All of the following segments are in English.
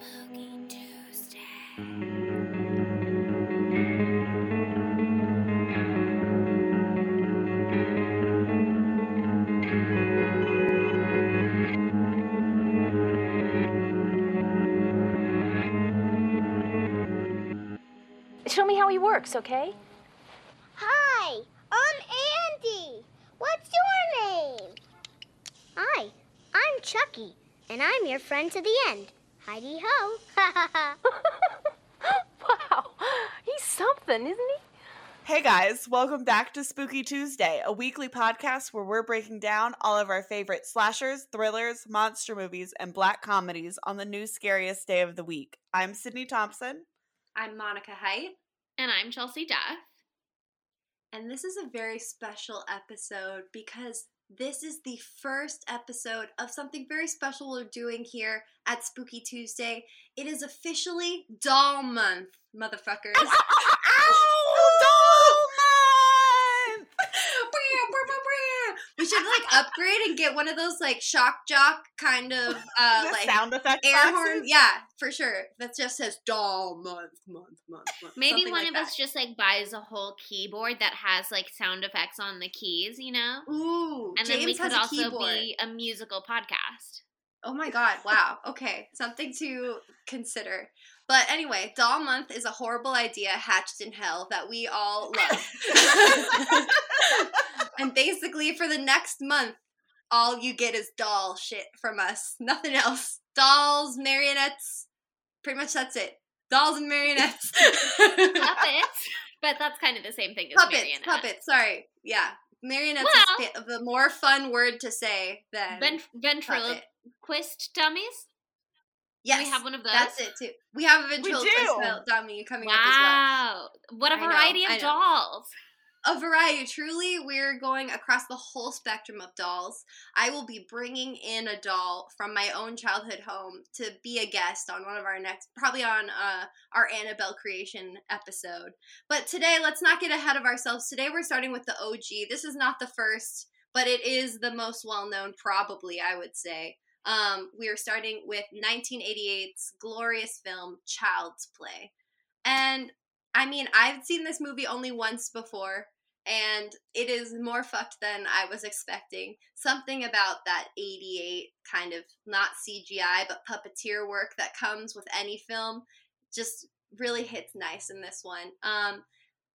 Spooky Tuesday. Show me how he works, okay? Hi, I'm Andy. What's your name? Hi, I'm Chucky, and I'm your friend to the end. Heidi ho. wow, he's something, isn't he? Hey guys, welcome back to Spooky Tuesday, a weekly podcast where we're breaking down all of our favorite slashers, thrillers, monster movies, and black comedies on the new scariest day of the week. I'm Sydney Thompson. I'm Monica Height, And I'm Chelsea Duff. and this is a very special episode because this is the first episode of something very special we're doing here at Spooky Tuesday. It is officially Doll Month, motherfuckers. we should like upgrade and get one of those like shock jock kind of uh like sound effect air boxes? horn. Yeah, for sure. That just says Doll Month, month, month, month. Maybe one like of that. us just like buys a whole keyboard that has like sound effects on the keys, you know? Ooh, And James then we could also keyboard. be a musical podcast. Oh my god, wow. Okay, something to consider. But anyway, Doll Month is a horrible idea hatched in hell that we all love. and basically, for the next month, all you get is doll shit from us. Nothing else. Dolls, marionettes. Pretty much that's it. Dolls and marionettes. Puppets, but that's kind of the same thing as puppets, marionette. puppets. Sorry. Yeah. Marionettes Well- is the more fun word to say than Vent- ventriloquist dummies? Yes, we have one of those? That's it too. We have a ventriloquist dummy coming up as well. Wow. What a know, variety I of know. dolls. A variety. Truly, we're going across the whole spectrum of dolls. I will be bringing in a doll from my own childhood home to be a guest on one of our next, probably on uh, our Annabelle creation episode. But today, let's not get ahead of ourselves. Today, we're starting with the OG. This is not the first, but it is the most well known, probably, I would say. Um, we are starting with 1988's glorious film Child's Play. And I mean, I've seen this movie only once before, and it is more fucked than I was expecting. Something about that 88 kind of not CGI but puppeteer work that comes with any film just really hits nice in this one. Um,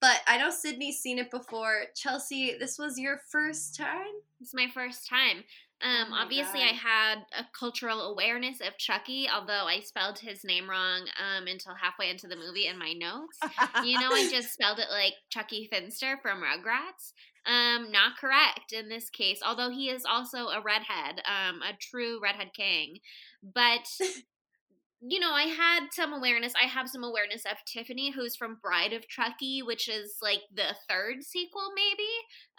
but I know Sydney's seen it before. Chelsea, this was your first time? It's my first time. Um, Oh obviously, God. I had a cultural awareness of Chucky, although I spelled his name wrong um, until halfway into the movie in my notes. you know, I just spelled it like Chuckie Finster from Rugrats. Um, not correct in this case, although he is also a redhead, um, a true redhead king. But you know, I had some awareness. I have some awareness of Tiffany, who's from Bride of Chucky, which is like the third sequel, maybe.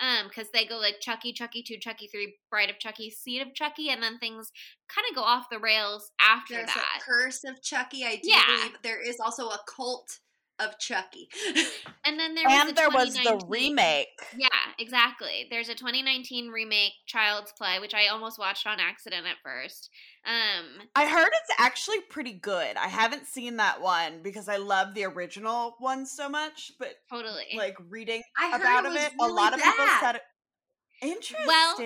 Um, because they go like Chucky, Chucky two, Chucky three, Bride of Chucky, Seed of Chucky, and then things kind of go off the rails after There's that. a curse of Chucky. I do Yeah. believe there is also a cult of Chucky. and then there was and the there was the remake. Yeah, exactly. There's a 2019 remake, Child's Play, which I almost watched on accident at first. Um, I heard it's actually pretty good. I haven't seen that one because I love the original one so much, but totally. like reading I heard about it of was it, a really lot of people said it. Interesting. Well,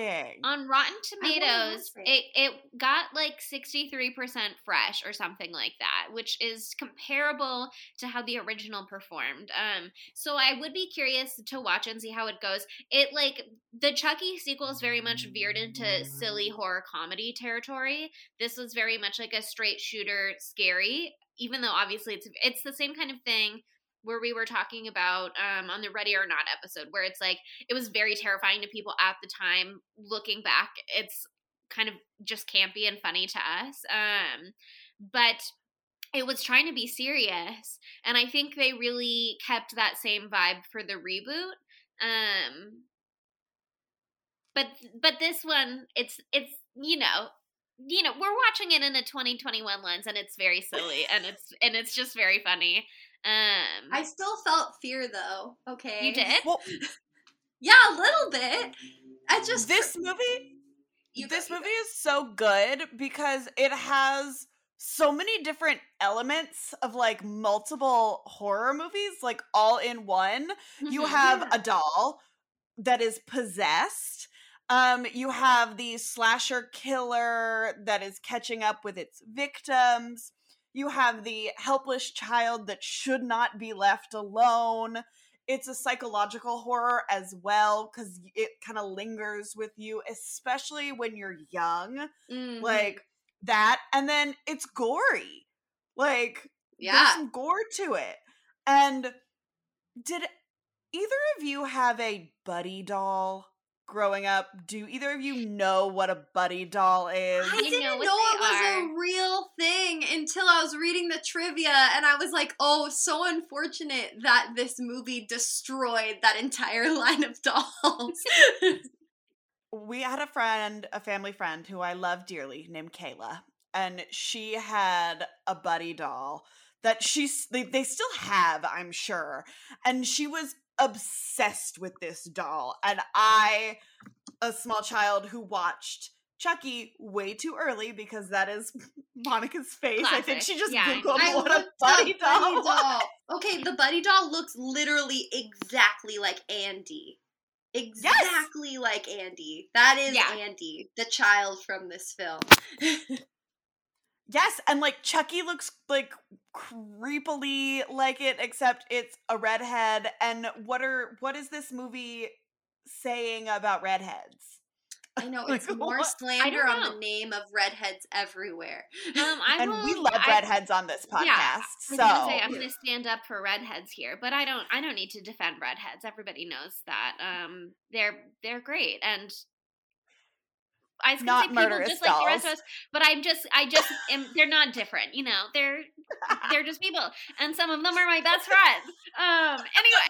on Rotten Tomatoes, it it got like 63% fresh or something like that, which is comparable to how the original performed. Um, so I would be curious to watch and see how it goes. It like the Chucky sequel is very much veered into silly horror comedy territory. This was very much like a straight shooter scary, even though obviously it's it's the same kind of thing where we were talking about um, on the Ready or Not episode, where it's like it was very terrifying to people at the time. Looking back, it's kind of just campy and funny to us. Um, but it was trying to be serious, and I think they really kept that same vibe for the reboot. Um, but but this one, it's it's you know you know we're watching it in a 2021 lens and it's very silly and it's and it's just very funny um I still felt fear though. Okay. you did well, Yeah, a little bit. I just this movie You this go. movie is so good because it has so many different elements of like multiple horror movies, like all in one. You Mhm. have a doll that is possessed. Um, you have the slasher killer that is catching up with its victims. You have the helpless child that should not be left alone. It's a psychological horror as well because it kind of lingers with you, especially when you're young. Mhm. Like that. And then it's gory. Like, there's yeah. some gore to it. And did either of you have a buddy doll growing up? Do either of you know what a buddy doll is? I I didn't know know, it was are. a real thing until I was reading the trivia and I was like, oh, so unfortunate that this movie destroyed that entire line of dolls. we had a friend, a family friend who I love dearly named Kayla, and she had a buddy doll that she's they, they still have, I'm sure. And she was obsessed with this doll. And I, a small child who watched Chucky way too early because that is Monica's face. I think she just Yeah. googled I what a buddy doll. Buddy doll. Okay, the buddy doll looks literally exactly like Andy. Exactly like Andy. That is Yeah. Andy, the child from this film. Yes, and like Chucky looks like creepily like it, except it's a redhead. And what are what is this movie saying about redheads? I know Like, it's more what? slander on the name of redheads everywhere. Um, I and will, we love I- redheads on this podcast. Yeah, I was so gonna say I'm gonna stand up for redheads here, but I don't. I don't need to defend redheads. Everybody knows that. Um, they're they're great, and I was Not say people murderous just like the rest of dolls. us, but I'm just I just am. They're not different, you know. They're they're just people, and some of them are my best friends. Um, anyway,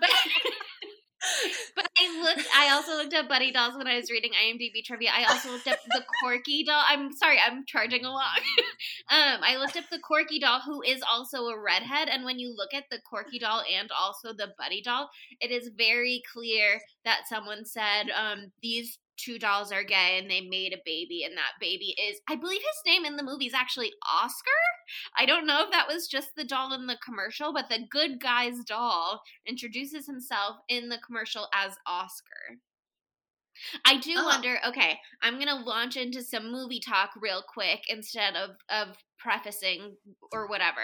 but. But I looked. I also looked up Buddy dolls when I was reading IMDb trivia. I also looked up the Corky doll. I'm sorry, I'm charging along. um, I looked up the Corky doll, who is also a redhead. And when you look at the Corky doll and also the Buddy doll, it is very clear that someone said um, these two dolls are gay and they made a baby, and that baby is, I believe his name in the movie is actually Oscar. I don't know if that was just the doll in the commercial, but the good guy's doll introduces himself in the commercial as Oscar. I do Oh. wonder, okay, I'm to launch into some movie talk real quick instead of of prefacing or whatever.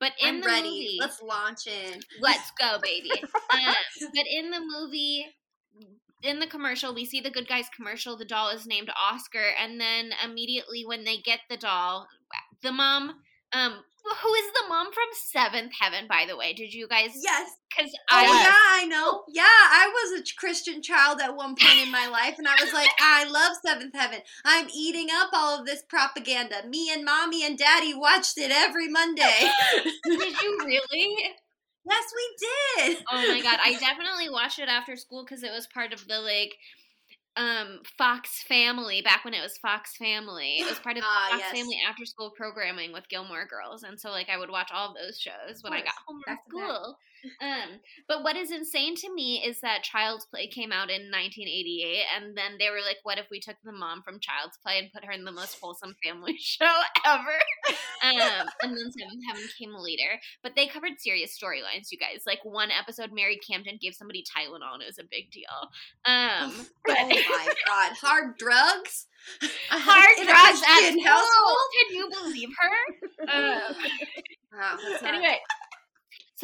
But in I'm the ready. movie, Let's launch in. let's go baby. um, but in the movie in the commercial, we see the good guys commercial. The doll is named Oscar, and then immediately when they get the doll, the mom, um, who is the mom from Seventh Heaven, by the way? Did you guys? Yes. because Oh I Yes. yeah, I know. Yeah, I was a Christian child at one point in my life, and I was like, I love Seventh Heaven. I'm eating up all of this propaganda. Me and mommy and daddy watched it every Monday. did you really? Yes, we did. Oh my god, I definitely watched it after school because it was part of the like um Fox Family back when it was Fox Family. It was part of the Ah, Fox yes. Family after school programming with Gilmore Girls, and so like I would watch all those shows when I got home from back to back. school. Um, but what is insane to me is that Child's Play came out in 1988, and then they were like, "What if we took the mom from Child's Play and put her in the most wholesome family show ever?" um, and then Seventh Heaven came later, but they covered serious storylines. You guys, like one episode, Mary Camden gave somebody Tylenol, and it was a big deal. Um, oh my god, hard drugs. hard In drugs at school. household? Can you believe her? Um, Wow, that's not- anyway.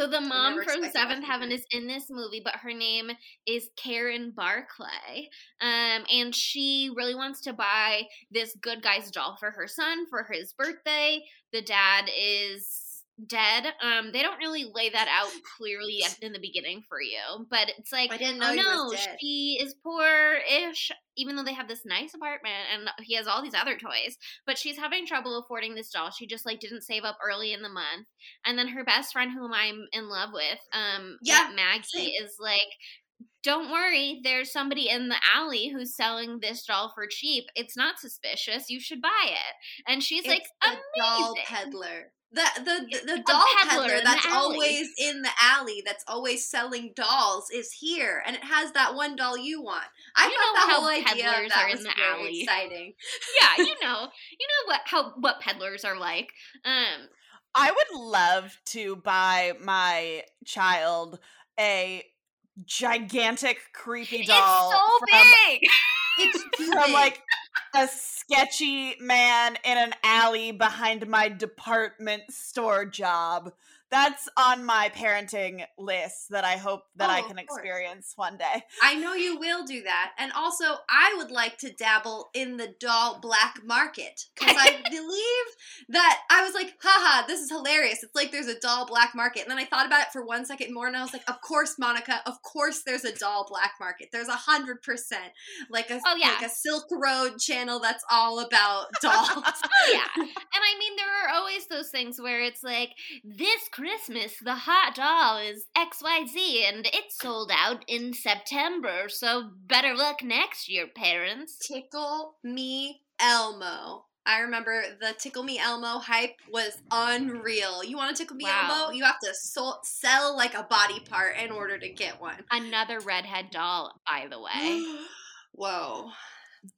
So the mom from Seventh Heaven is in this movie, but her name is Karen Barclay. Um, and she really wants to buy this good guy's doll for her son for his birthday. The dad is dead. Um, they don't really lay that out clearly in the beginning for you, but it's like, I didn't know oh no, she is poor-ish, even though they have this nice apartment and he has all these other toys. But she's having trouble affording this doll. She just like didn't save up early in the month, and then her best friend, whom I'm in love with, um, Yeah, Maggie, same. is like. don't worry, there's somebody in the alley who's selling this doll for cheap. It's not suspicious. You should buy it. And she's like, It's the amazing. doll peddler. The the the, the doll peddler peddler in that's always in the alley, that's always selling dolls, is here, and it has that one doll you want. I You thought know the how whole idea of peddlers that are in was the very alley. exciting. yeah, you know, you know what how what peddlers are like. Um, I would love to buy my child a gigantic creepy doll it's so from, big. It's from like a sketchy man in an alley behind my department store job. That's on my parenting list that I hope that I Oh, can experience one day. I know you will do that. And also, I would like to dabble in the doll black market because I believe that I was like, haha, this is hilarious. It's like there's a doll black market. And then I thought about it for one second more and I was like, of course, Monica, of course there's a doll black market. There's a hundred percent like a Oh, yeah. like a Silk Road channel that's all about dolls. Yeah. And I mean there are always those things where it's like this Christmas the hot doll is XYZ and it's sold out in September, so better luck next year, parents. Tickle Me Elmo. I remember the Tickle Me Elmo hype was unreal. You want to tickle me Wow. Elmo? You have to sol- sell like a body part in order to get one. Another redhead doll, by the way. Whoa.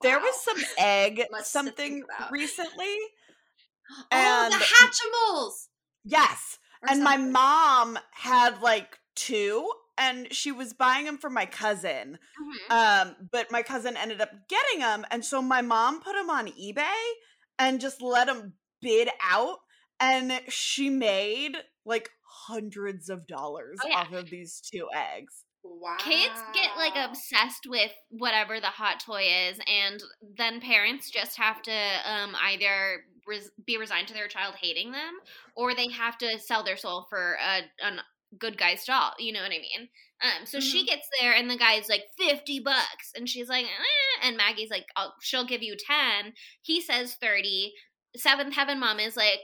There Wow. was some egg something recently. Oh, And- the Hatchimals! Yes. Or and my mom had like two and she was buying them for my cousin. Mhm. Um, but my cousin ended up getting them, and so my mom put them on eBay and just let them bid out, and she made like hundreds of dollars Oh, yeah. off of these two eggs. Wow. Kids get like obsessed with whatever the hot toy is, and then parents just have to um, either res- be resigned to their child hating them, or they have to sell their soul for a an good guy's doll. You know what I mean? Um, so she gets there, and the guy's like fifty bucks, and she's like, eh, and Maggie's like, I'll, she'll give you ten. He says thirty. Seventh Heaven Mom is like,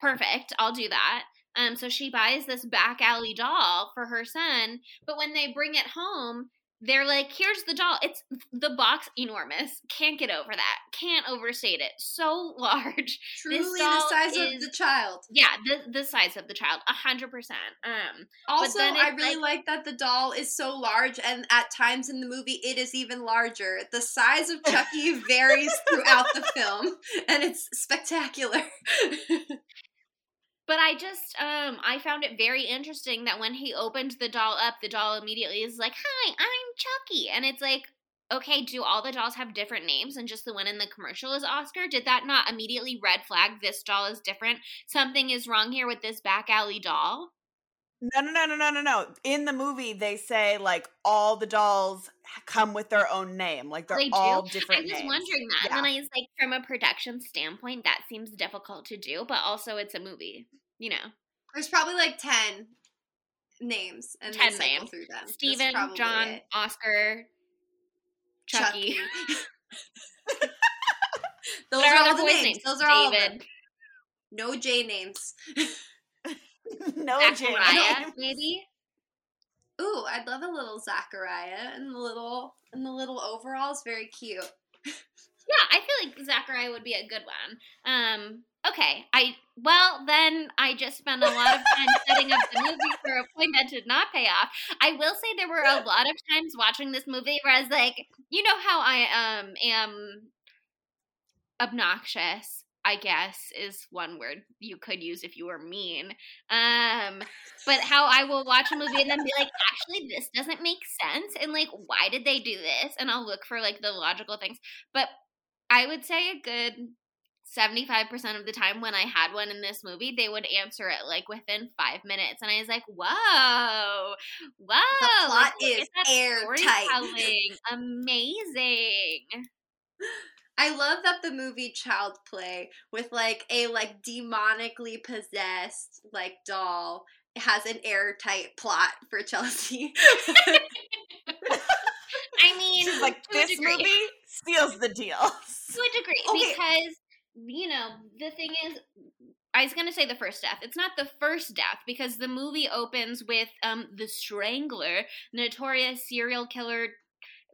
perfect, I'll do that. Um, so she buys this back alley doll for her son, but when they bring it home, they're like, "Here's the doll. It's the box enormous. Can't get over that. Can't overstate it. So large. Truly the size is- of the child. Yeah, the the size of the child, a hundred percent. Um, Also, I really like that the doll is so large, and at times in the movie, it is even larger. The size of Chucky varies throughout the film, and it's spectacular. But I just um I found it very interesting that when he opened the doll up, the doll immediately is like, "Hi, I'm Chucky." And it's like, "Okay, do all the dolls have different names and just the one in the commercial is Oscar? Did that not immediately red flag this doll is different? Something is wrong here with this back alley doll?" No, no, no, no, no, no, no. In the movie, they say like all the dolls come with their own name, like they're They do? all I was names. wondering that. Yeah. And then I was like, from a production standpoint, that seems difficult to do, but also it's a movie, you know. There's probably like ten names, and 10 they names. through them. Steven, John, it. Oscar, Chucky. Those are are all the boys' names. names? Those are all of them. No J names. no, Jane. Zachariah, maybe? Ooh, I'd love a little Zachariah and the little and the little overalls. Very cute. Yeah, I feel like Zachariah would be a good one. Um, okay, I well then I just spent a lot of time setting up the movie for a point that did not pay off. I will say there were a lot of times watching this movie where I was like, you know how I um am obnoxious. I guess is one word you could use if you were mean. Um, but how I will watch a movie and then be like, actually, this doesn't make sense, and like, why did they do this? And I'll look for like the logical things. But I would say a good 75% of the time when I had one in this movie, they would answer it like within five minutes. And I was like, whoa, whoa. plot like, is airtight. Amazing. I love that the movie Child Play with like a like demonically possessed like doll has an airtight plot for Chelsea. I mean, She's like, this degree. movie steals the deal. to a degree Okay. because you know the thing is I was gonna say the first death. It's not the first death because the movie opens with um the Strangler, notorious serial killer.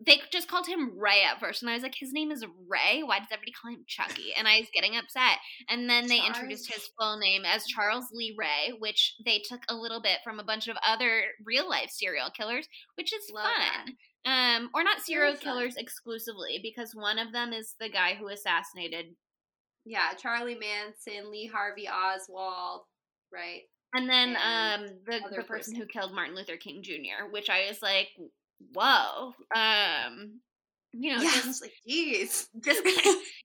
They just called him Ray at first, and I was like, his name is Ray. Why does everybody call him Chucky? And I was getting upset. And then they Charles. introduced his full name as Charles Lee Ray, which they took a little bit from a bunch of other real life serial killers, which is Love fun. Um, or not serial Very fun. killers exclusively, because one of them is the guy who assassinated Yeah, Charlie Manson, Lee Harvey Oswald, right? And then and um the, the person person. who killed Martin Luther King Jr., which I was like, whoa. Um you know, yeah, just, like, just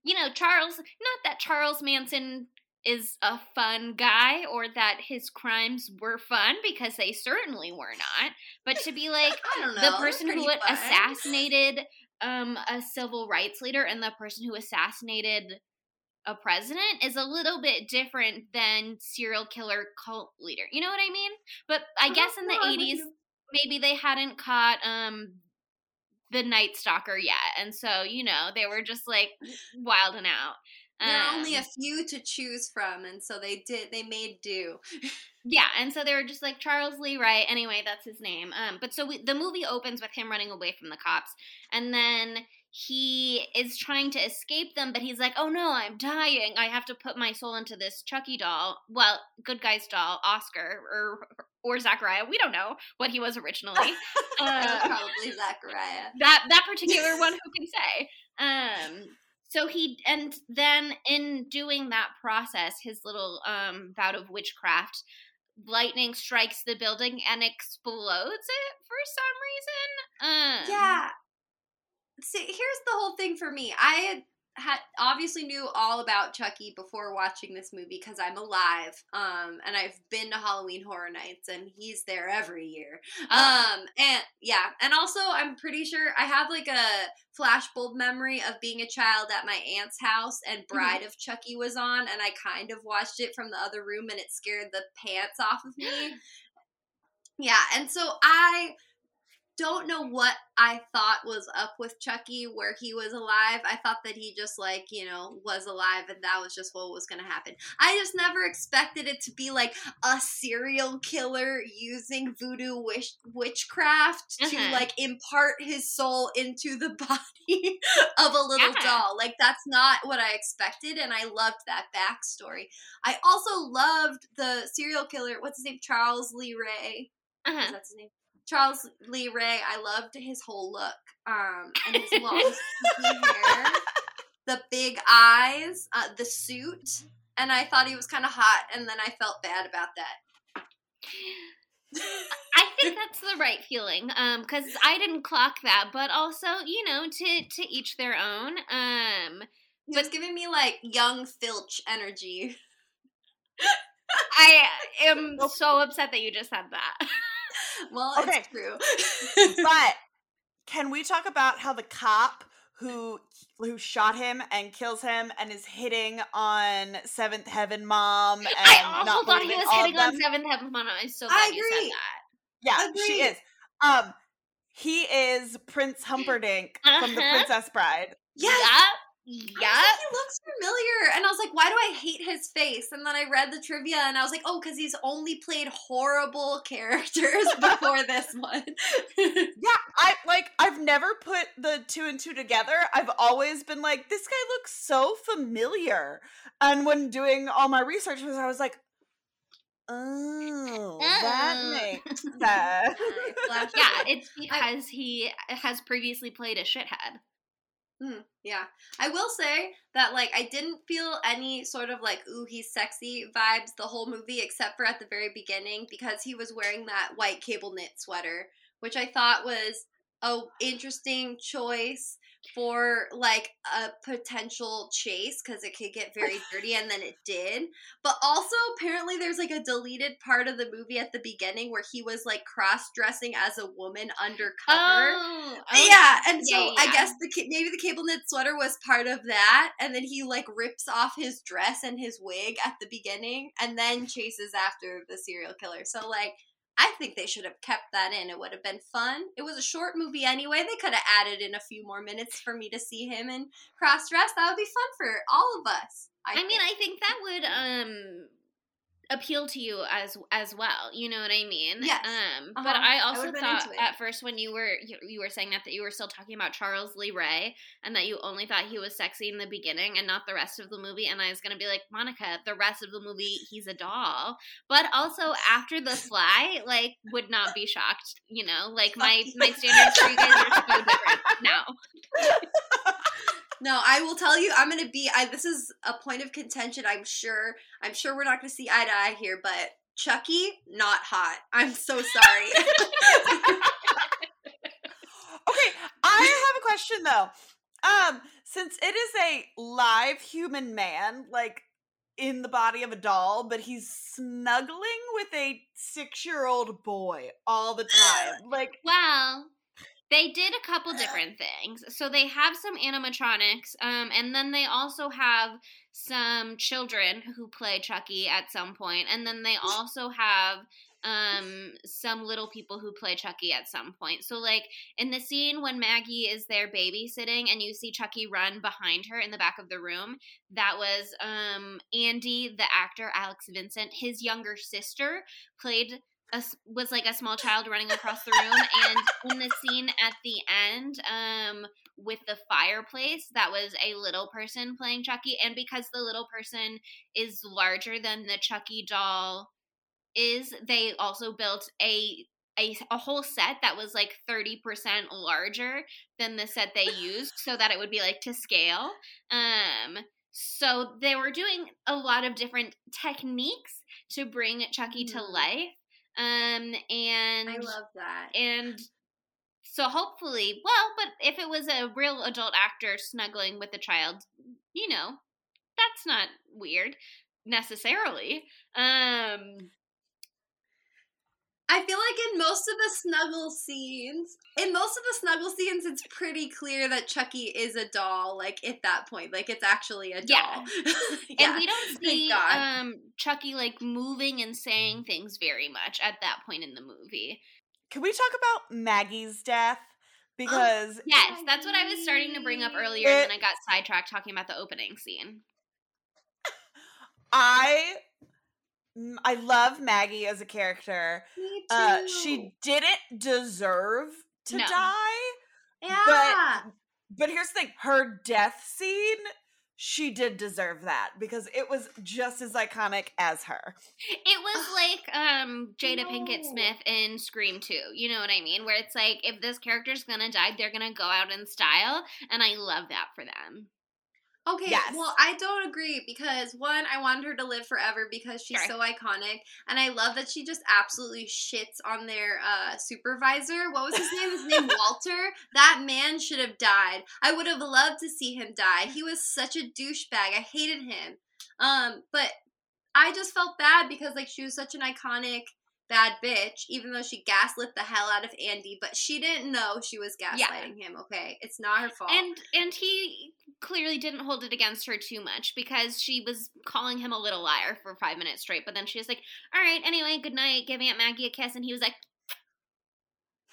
you know, Charles not that Charles Manson is a fun guy or that his crimes were fun because they certainly were not, but to be like I don't know. the person who fun. assassinated um a civil rights leader and the person who assassinated a president is a little bit different than serial killer cult leader. You know what I mean? But I guess in the no, 80s you. Maybe they hadn't caught um the Night Stalker yet. And so, you know, they were just like wilding out. There are only a Um, few to choose from, and so they did. They made do. Yeah, and so they were just like Charles Lee Wright. Anyway, that's his name. Um, but so we, the movie opens with him running away from the cops, and then he is trying to escape them, but he's like, "Oh no, I'm dying! I have to put my soul into this Chucky doll. Well, good guy's doll, Oscar or or Zachariah. We don't know what he was originally. Uh, probably Zachariah. that that particular one who can say um so he and then in doing that process his little um bout of witchcraft lightning strikes the building and explodes it for some reason um Yeah. See, here's the whole thing for me. I had had obviously knew all about Chucky before watching this movie because I'm alive. Um, and I've been to Halloween Horror Nights, and he's there every year. Um, and yeah, and also I'm pretty sure I have like a flashbulb memory of being a child at my aunt's house, and Bride of Chucky was on, and I kind of watched it from the other room, and it scared the pants off of me. Yeah, and so I don't know what I thought was up with Chucky where he was alive. I thought that he just like, you know, was alive and that was just what was going to happen. I just never expected it to be like a serial killer using voodoo wish- witchcraft to Uh-huh. like impart his soul into the body of a little Yeah. doll. Like that's not what I expected and I loved that backstory. I also loved the serial killer, what's his name? Charles Lee Ray. uh-huh. That's his name. Charles Lee Ray. I loved his whole look. Um, and his long hair, the big eyes, uh, the suit, and I thought he was kind of hot. And then I felt bad about that. I think that's the right feeling, um, because I didn't clock that, but also, you know, to to each their own. Um, He was giving me like young Filch energy. I am so upset that you just said that. Well, Okay. it's true. but can we talk about how the cop who who shot him and kills him and is hitting on Seventh Heaven Mom and I also not thought he was hitting on? Seventh Heaven Mom. I'm so I glad you said agree. that. Yeah, she is. Um, he is Prince Humperdinck from The Uh-huh. Princess Bride. yes. Yep. I was Yep. like, he looks familiar. And I was like, why do I hate his face? And then I read the trivia and I was like, oh, because he's only played horrible characters before this one. Yeah, I like. I've never put the two and two together. I've always been like, this guy looks so familiar. And when doing all my research, I was like, oh, that Oh. makes sense. Yeah, it's because he has previously played a shithead. Mhm, yeah. I will say that like I didn't feel any sort of like ooh he's sexy vibes the whole movie except for at the very beginning because he was wearing that white cable knit sweater, which I thought was a interesting choice for like a potential chase because it could get very dirty and then it did. But also apparently there's like a deleted part of the movie at the beginning where he was like cross dressing as a woman undercover. Oh, oh Yeah, and so Yeah, yeah, I guess the maybe the cable knit sweater was part of that, and then he like rips off his dress and his wig at the beginning, and then chases after the serial killer. So like, I think they should have kept that in. It would have been fun. It was a short movie anyway. They could have added in a few more minutes for me to see him and cross dress. That would be fun for all of us. I, I mean. I think that would um appeal to you as as well. You know what I mean? Yes. Um, Uh-huh. but I I also would've thought at first when you were you, you were saying that that you were still talking about Charles Lee Ray and that you only thought he was sexy in the beginning and not the rest of the movie. And I was gonna be like Monica, the rest of the movie he's a doll. But also after The Fly, like would not be shocked. You know, like my my standards for you guys are so different now. No, I will tell you, I'm gonna be. I, this is a point of contention. I'm sure. I'm sure we're not gonna see eye to eye here, but Chucky, not hot. I'm so sorry. Okay, I have a question though. Um, since it is a live human man, like in the body of a doll, but he's snuggling with a six-year-old boy all the time. Like, Well, they did a couple different things. So they have some animatronics, um, and then they also have some children who play Chucky at some point, and then they also have um some little people who play Chucky at some point. So like in the scene when Maggie is there babysitting and you see Chucky run behind her in the back of the room, that was um Andy the actor Alex Vincent, his younger sister played a, was like a small child running across the room and in the scene at the end um with the fireplace that was a little person playing chucky and because the little person is larger than the chucky doll is they also built a a, a whole set that was like 30% larger than the set they used so that it would be like to scale um so they were doing a lot of different techniques to bring chucky to Mhm. life um and I love that. and so hopefully well but if it was a real adult actor snuggling with a child you know that's not weird necessarily um I feel like in most of the snuggle scenes, in most of the snuggle scenes, it's pretty clear that Chucky is a doll. Like at that point, like it's actually a Yeah. doll. and we don't see um chucky like moving and saying things very much at that point in the movie can we talk about Maggie's death? Because yes that's what i was starting to bring up earlier and then i got sidetracked talking about the opening scene I I love Maggie as a character. Me too. Uh she didn't deserve to No. die. yeah. But but here's the thing, her death scene, she did deserve that because it was just as iconic as her. It was like um Jada No. Pinkett Smith in Scream 2. You know what I mean? Where it's like if this character's gonna die, they're gonna go out in style, and I love that for them. Okay, Yes. well, I don't agree because one, I wanted her to live forever because she's Sure. so iconic, and I love that she just absolutely shits on their uh, supervisor. What was his name? His name Walter. That man should have died. I would have loved to see him die. He was such a douchebag. I hated him. Um, but I just felt bad because like she was such an iconic bad bitch, even though she gaslit the hell out of Andy, but she didn't know she was Yeah. gaslighting him. Okay, it's not her fault. And and he clearly didn't hold it against her too much because she was calling him a little liar for five minutes straight. But then she was like, "All right, anyway, good night." Giving Aunt Maggie a kiss, and he was like.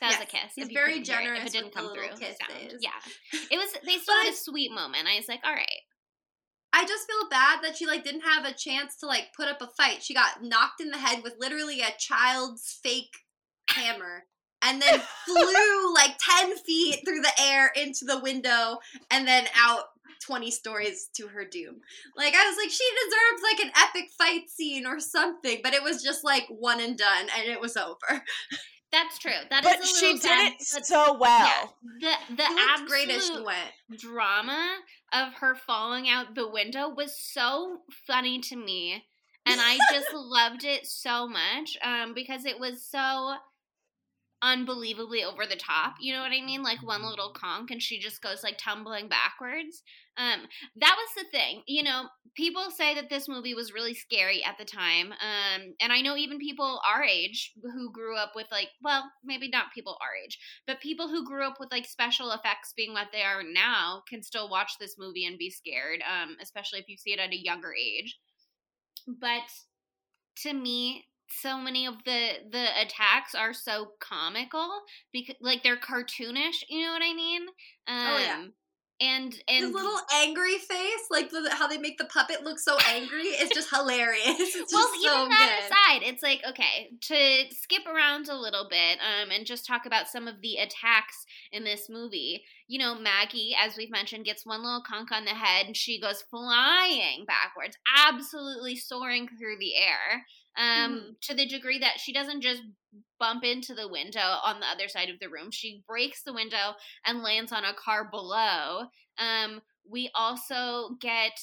That was a kiss. he's very couldn't it, generous If it didn't come through, sound. Yeah, it was. They still had a sweet moment. I was like, "All right." I just feel bad that she like didn't have a chance to like put up a fight. She got knocked in the head with literally a child's fake hammer and then flew like 10 feet through the air into the window and then out 20 stories to her doom. Like I was like she deserves like an epic fight scene or something, but it was just like one and done and it was over. That's true. That. But she did sad, it so well. The the looked absolute great as went. drama of her falling out the window was so funny to me and i just loved it so much um, because it was so unbelievably over the top you know what i mean? Like one little conk and she just goes like tumbling backwards. Um, that was the thing you know people say that this movie was really scary at the time um, and i know even people our age who grew up with like well maybe not people our age but people who grew up with like special effects being what they are now can still watch this movie and be scared um, especially if you see it at a younger age. But to me so many of the the attacks are so comical because like they're cartoonish you know what i mean um Oh, yeah. And and His little angry face, like the, how they make the puppet look so angry, is just hilarious. It's well, just even so that good. aside, it's like okay to skip around a little bit, um, and just talk about some of the attacks in this movie. You know, Maggie, as we've mentioned, gets one little conk on the head, and she goes flying backwards, absolutely soaring through the air. Um, Mm-hmm. to the degree that she doesn't just bump into the window on the other side of the room, she breaks the window and lands on a car below. Um, we also get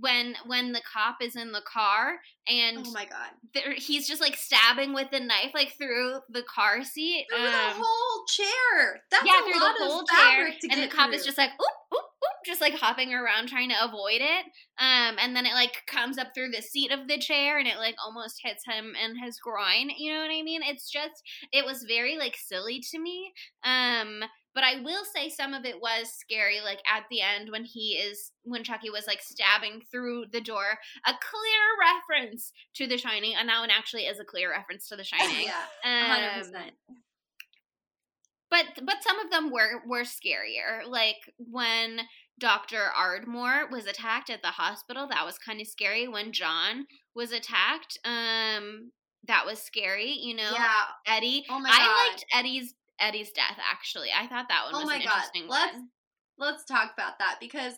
when when the cop is in the car and Oh my god. he's just like stabbing with the knife like through the car seat. Through um, the whole chair. That's yeah, a through lot the whole of chair, and the cop is just like oop, just like hopping around trying to avoid it. Um, and then it like comes up through the seat of the chair, and it like almost hits him in his groin. You know what I mean? It's just it was very like silly to me. Um, but I will say some of it was scary, like at the end when he is when Chucky was like stabbing through the door. A clear reference to The Shining, and that one actually is a clear reference to The Shining. yeah, Um, hundred percent. but but some of them were were scarier like when dr ardmore was attacked at the hospital that was kind of scary when john was attacked um that was scary you know Yeah. eddie Oh my god. i liked eddie's eddie's death actually i thought that one Oh was my god. interesting Let's one let's talk about that because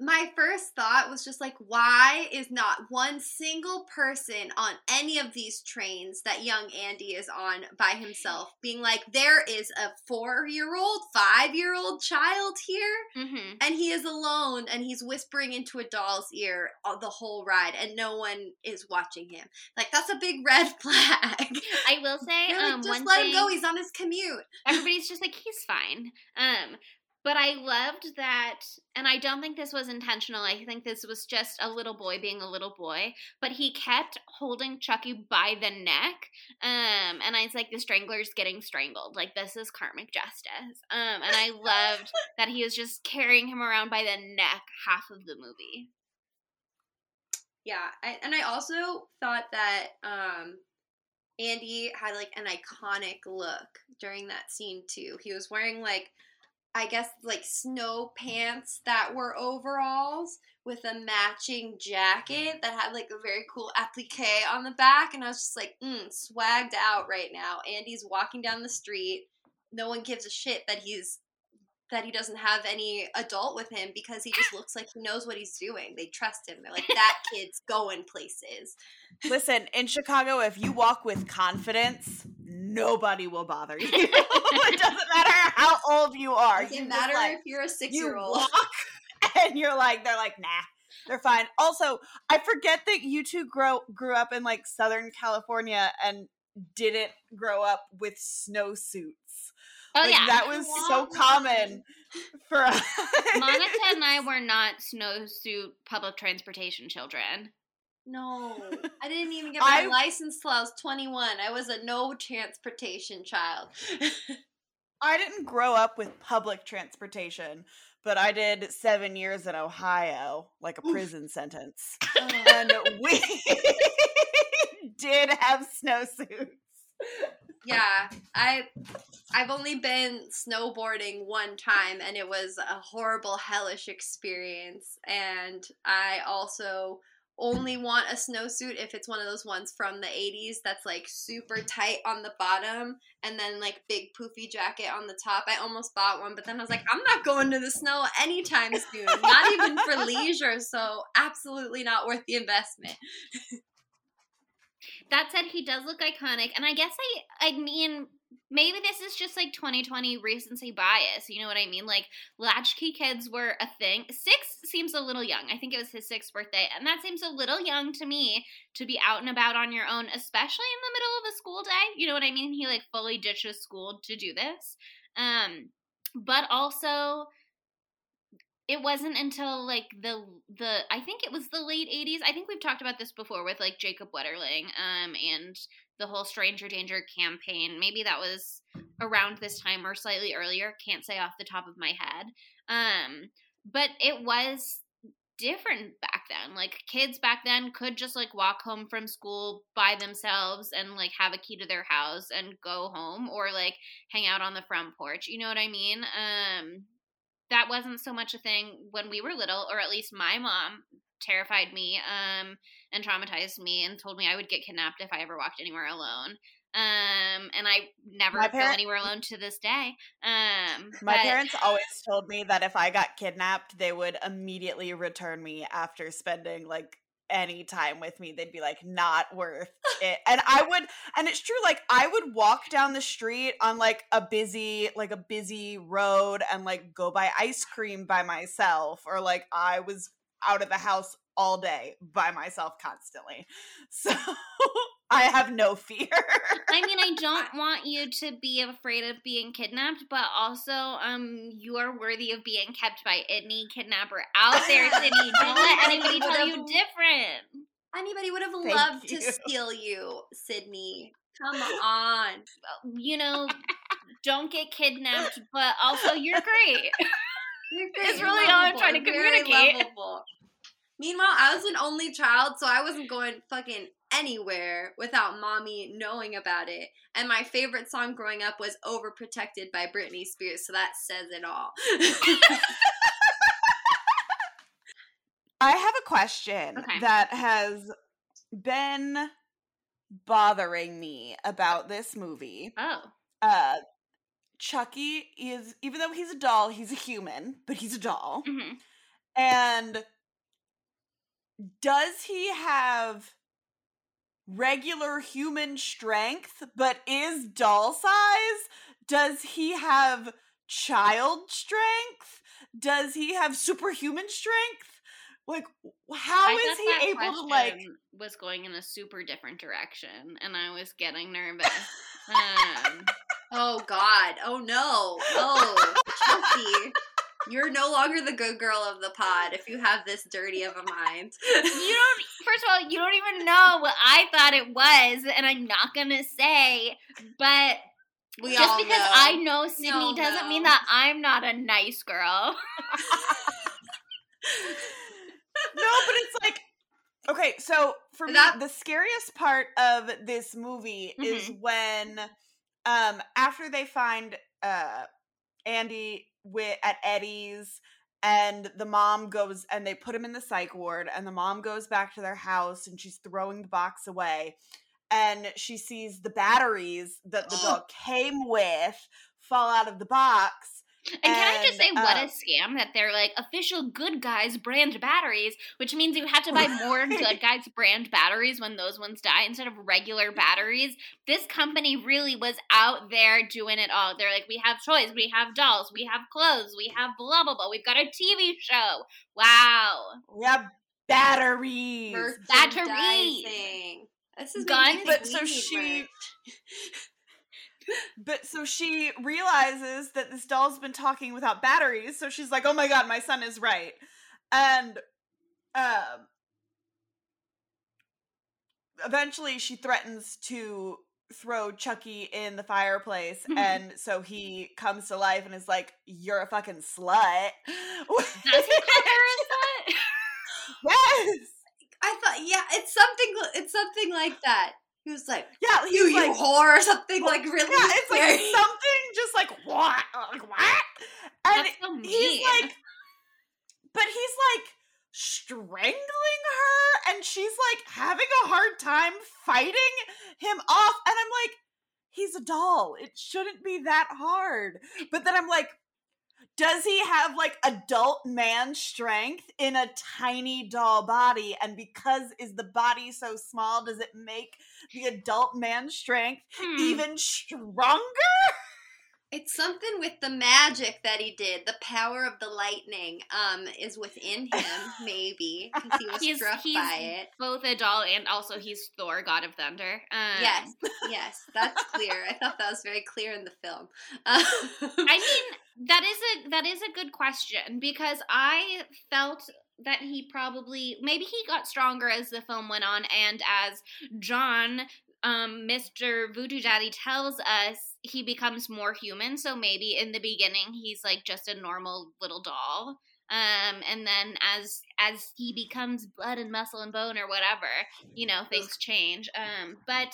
my first thought was just like why is not one single person on any of these trains that young Andy is on by himself being like there is a 4-year-old, 5-year-old child here mm-hmm. and he is alone and he's whispering into a doll's ear the whole ride and no one is watching him. Like that's a big red flag. i will say like, um just let thing him go. He's on his commute. everybody's just like he's fine um but i loved that and i don't think this was intentional i think this was just a little boy being a little boy but he kept holding chucky by the neck um and i was like the strangler's getting strangled like this is karmic justice um and i loved that he was just carrying him around by the neck half of the movie Yeah, I, and I also thought that um, Andy had like an iconic look during that scene too. He was wearing like, I guess like snow pants that were overalls with a matching jacket that had like a very cool applique on the back, and I was just like, mm, swagged out right now. Andy's walking down the street. No one gives a shit that he's that he doesn't have any adult with him because he just looks like he knows what he's doing. They trust him. They're like, that kid's going places. Listen, in Chicago, if you walk with confidence, nobody will bother you. it doesn't matter how old you are. It doesn't matter like, if you're a six year old. and you're like, they're like, nah, they're fine. Also, I forget that you two grow grew up in like Southern California and didn't grow up with snowsuits. oh like, yeah that was so common for us. monica and i were not snowsuit public transportation children No, I didn't even get my I- license till I was 21. I was a no transportation child. I didn't grow up with public transportation, but I did seven years in Ohio, like a prison sentence. And we did have snowsuits. yeah, I I've only been snowboarding one time and it was a horrible hellish experience and I also only want a snowsuit if it's one of those ones from the 80s that's like super tight on the bottom and then like big poofy jacket on the top. I almost bought one, but then I was like, I'm not going to the snow anytime soon. Not even for leisure, so absolutely not worth the investment. That said, he does look iconic, and I guess I, I mean, maybe this is just like 2020 recency bias. You know what I mean? Like latchkey kids were a thing. Six seems a little young. I think it was his sixth birthday, and that seems a little young to me to be out and about on your own, especially in the middle of a school day. You know what I mean? He like fully ditches school to do this. Um, but also it wasn't until like the the I think it was the late 80s. I think we've talked about this before with like Jacob Wetterling um and the whole Stranger Danger campaign. Maybe that was around this time or slightly earlier, can't say off the top of my head. Um but it was different back then. Like kids back then could just like walk home from school by themselves and like have a key to their house and go home or like hang out on the front porch. You know what I mean? Um that wasn't so much a thing when we were little, or at least my mom terrified me um, and traumatized me and told me I would get kidnapped if I ever walked anywhere alone. Um, and I never My go parent- anywhere alone to this day. Um, My but- parents always told me that if I got kidnapped, they would immediately return me after spending like any time with me. They'd be like, not worth it. And I would, and it's true, like I would walk down the street on like a busy, like a busy road and like go buy ice cream by myself, or like I was out of the house all day by myself constantly. So I have no fear. I mean, I don't want you to be afraid of being kidnapped, but also, um, you are worthy of being kept by any kidnapper out there, Sydney. Don't let anybody tell you different. Anybody would have Thank loved you. to steal you, Sydney. Come on. You know, don't get kidnapped, but also you're great. You're great. It's You're really all I'm trying to You're very communicate. Meanwhile, I was an only child, so I wasn't going fucking anywhere without mommy knowing about it. And my favorite song growing up was Overprotected by Britney Spears, so that says it all. I have a question Okay. that has been bothering me about this movie. Oh. Uh Chucky is even though he's a doll, he's a human, but he's a doll. hmm And does he have regular human strength but is doll size? Does he have child strength? Does he have superhuman strength? Like how is he able to like was going in a super different direction, and I was getting nervous. um, oh, God. Oh, no. Oh, Chelsea. You're no longer the good girl of the pod if you have this dirty of a mind. you don't. First of all, you don't even know what I thought it was, and I'm not gonna say. But we just all because know. I know Sydney all doesn't mean that I'm not a nice girl. no, but it's like okay. So for me, That- the scariest part of this movie is when, um, after they find uh Andy wi- at Eddie's, and the mom goes and they put him in the psych ward, and the mom goes back to their house and she's throwing the box away, and she sees the batteries that the dog came with fall out of the box. And can I just say, And, what uh, a scam that they're like official good guys brand batteries, which means you have to buy more good guys brand batteries when those ones die instead of regular batteries. This company really was out there doing it all. They're like, we have toys, we have dolls, we have clothes, we have blah blah blah. We've got a TV show. Wow. We have batteries. Merchandising. This is Guns? making me think But so we she- merch. But so she realizes that this doll's been talking without batteries, so she's like, "Oh my god, my son is right," and um, eventually she threatens to throw Chucky in the fireplace, and so he comes to life and is like, "You're a fucking slut." Does he call her a slut? yes, I thought, yeah, it's something. It's something like that. He was like, yeah, "You, you like, whore," or something Well, like really yeah, it's like something just like what, like what, and That's so he's like, but he's like strangling her, and she's like having a hard time fighting him off, and I'm like, he's a doll. It shouldn't be that hard. But then I'm like. Does he have like adult man strength in a tiny doll body? And because is the body so small, does it make the adult man strength Hmm. even stronger? It's something with the magic that he did. The power of the lightning um is within him, maybe because he was He's- struck he's- by it. both a doll and also he's Thor, God of Thunder. Um, Yes, yes, that's clear. I thought that was very clear in the film. Um, I mean, that is a that is a good question because I felt that he probably maybe he got stronger as the film went on and as John um Mr. Voodoo Daddy tells us he becomes more human so maybe in the beginning he's like just a normal little doll um and then as as he becomes blood and muscle and bone or whatever you know things change um but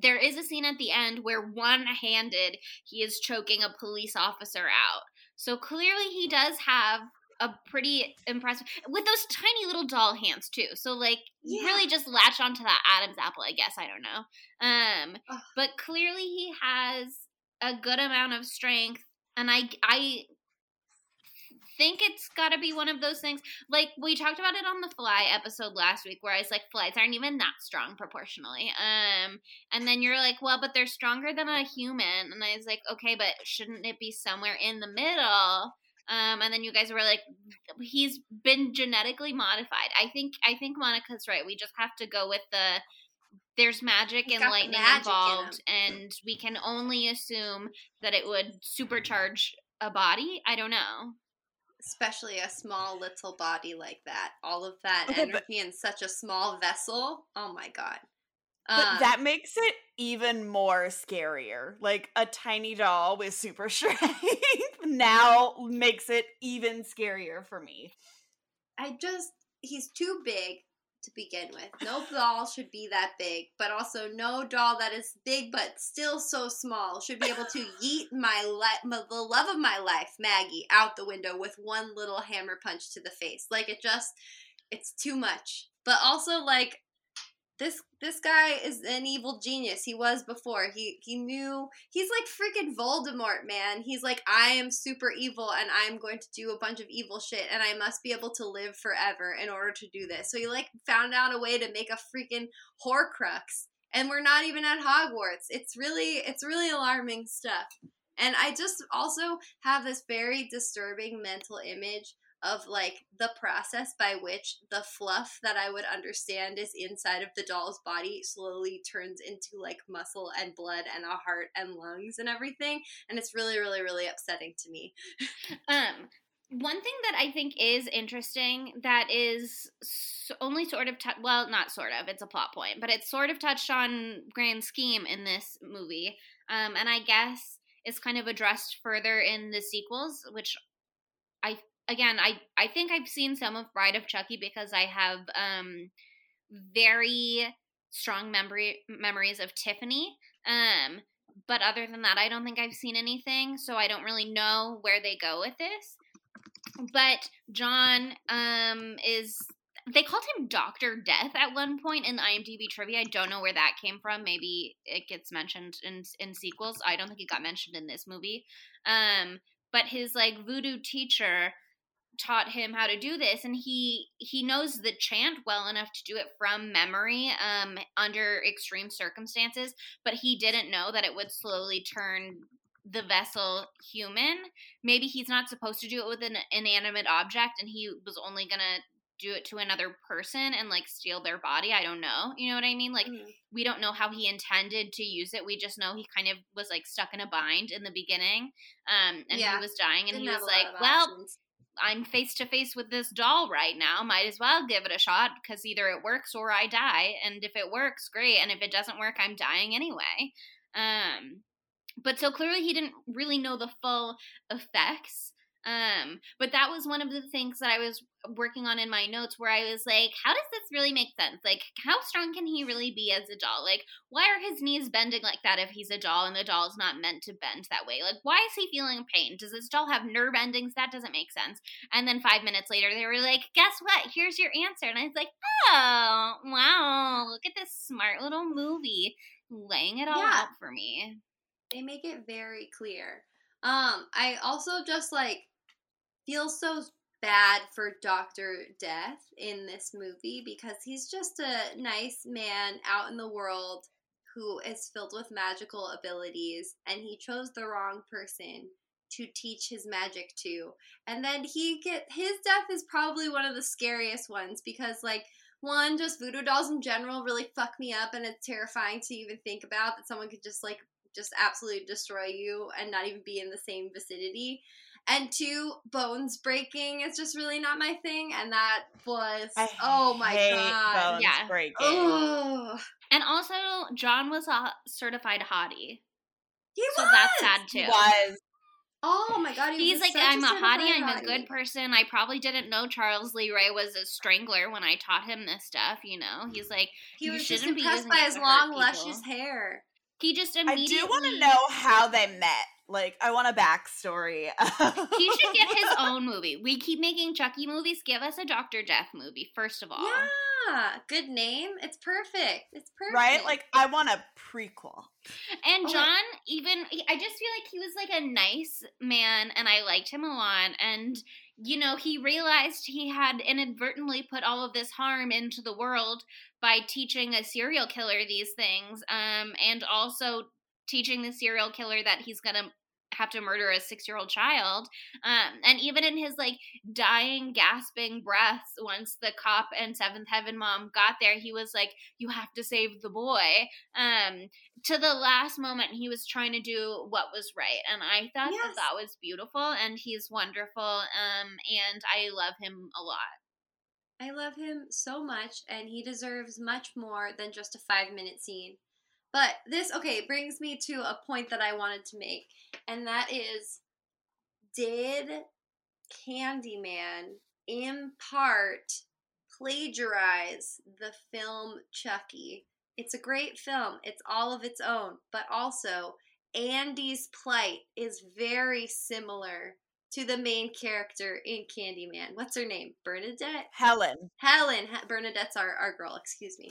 there is a scene at the end where one handed he is choking a police officer out So clearly he does have a pretty impressive with those tiny little doll hands too. So like Yeah. really just latch onto that Adam's apple, I guess. I don't know. Um Ugh. but clearly he has a good amount of strength and I I think it's got to be one of those things like we talked about it on the fly episode last week where I was like flies aren't even that strong proportionally um and then you're like well but they're stronger than a human and I was like okay but shouldn't it be somewhere in the middle? Um and then you guys were like he's been genetically modified. I think I think Monica's right. We just have to go with the there's magic and lightning magic in involved and we can only assume that it would supercharge a body. I don't know Especially a small little body like that. All of that Okay, but- energy in such a small vessel. Oh my god. But Um, that makes it even more scarier. Like a tiny doll with super strength now makes it even scarier for me. I just he's too big to begin with. No doll should be that big, but also no doll that is big but still so small should be able to yeet my, li- my the love of my life, Maggie, out the window with one little hammer punch to the face. Like it just it's too much. But also like this this guy is an evil genius. He was before. He he knew he's like freaking Voldemort, man. He's like I am super evil and I'm going to do a bunch of evil shit and I must be able to live forever in order to do this. So he like found out a way to make a freaking horcrux and we're not even at Hogwarts. It's really it's really alarming stuff. And I just also have this very disturbing mental image of like the process by which the fluff that I would understand is inside of the doll's body slowly turns into like muscle and blood and a heart and lungs and everything. And it's really, really, really upsetting to me. Um, one thing that I think is interesting that is only sort of tou- well, not sort of, it's a plot point, but it's sort of touched on grand scheme in this movie. Um, and I guess it's kind of addressed further in the sequels, which I again I I think I've seen some of Bride of Chucky because I have um very strong memory memories of Tiffany. Um, but other than that, I don't think I've seen anything, so I don't really know where they go with this. But John um is they called him Doctor Death at one point in IMDb trivia. I don't know where that came from. Maybe it gets mentioned in in sequels. I don't think it got mentioned in this movie. Um, but his like voodoo teacher taught him how to do this and he he knows the chant well enough to do it from memory um under extreme circumstances but he didn't know that it would slowly turn the vessel human maybe he's not supposed to do it with an inanimate object and he was only gonna do it to another person and like steal their body i don't know you know what i mean like Mm. we don't know how he intended to use it we just know he kind of was like stuck in a bind in the beginning um and Yeah. he was dying and Didn't he was like well options. I'm face to face with this doll right now. Might as well give it a shot because either it works or I die. And if it works, great. And if it doesn't work, I'm dying anyway. Um, but so clearly he didn't really know the full effects. Um, but that was one of the things that I was working on in my notes where I was like, how does this really make sense? Like, how strong can he really be as a doll? Like, why are his knees bending like that if he's a doll and the doll's not meant to bend that way? Like, why is he feeling pain? Does this doll have nerve endings? That doesn't make sense. And then five minutes later, they were like, guess what? Here's your answer. And I was like, oh, wow, look at this smart little movie laying it all Yeah. out for me. they make it very clear. Um, I also just like feel so bad for Doctor Death in this movie because he's just a nice man out in the world who is filled with magical abilities and he chose the wrong person to teach his magic to. And then he get his death is probably one of the scariest ones because like one just voodoo dolls in general really fuck me up and it's terrifying to even think about that someone could just like just absolutely destroy you and not even be in the same vicinity. And two, bones breaking is just really not my thing. And that was I oh my hate god. bones Yeah. breaking. Oh, And also, John was a certified hottie. he So was. that's sad too. He was. Oh my god, he He's was like, I'm a certified hottie, I'm a good person. I probably didn't know Charles Lee Ray was a strangler when I taught him this stuff, you know? He's like, He You was just shouldn't be impressed using by his long, luscious hair. He just I do want to know how they met. Like, I want a backstory. He should get his own movie. We keep making Chucky movies. Give us a Dr. Jeff movie, first of all. Yeah, good name. It's perfect. It's perfect. right? Like, I want a prequel. And Okay. John, even I just feel like he was like a nice man, and I liked him a lot. And you know, he realized he had inadvertently put all of this harm into the world by teaching a serial killer these things, um, and also teaching the serial killer that he's gonna have to murder a six-year-old child. Um, and even in his like dying, gasping breaths, once the cop and Seventh Heaven mom got there, he was like, "You have to save the boy." Um, to the last moment he was trying to do what was right and i thought Yes. that that was beautiful and he's wonderful um and i love him a lot I love him so much, and he deserves much more than just a five minute scene. But this, okay, brings me to a point that I wanted to make, and that is did Candyman in part plagiarize the film Chucky? It's a great film, it's all of its own, but also Andy's plight is very similar to the main character in Candyman. What's her name? Bernadette? Helen. Helen. Bernadette's our, our girl, excuse me.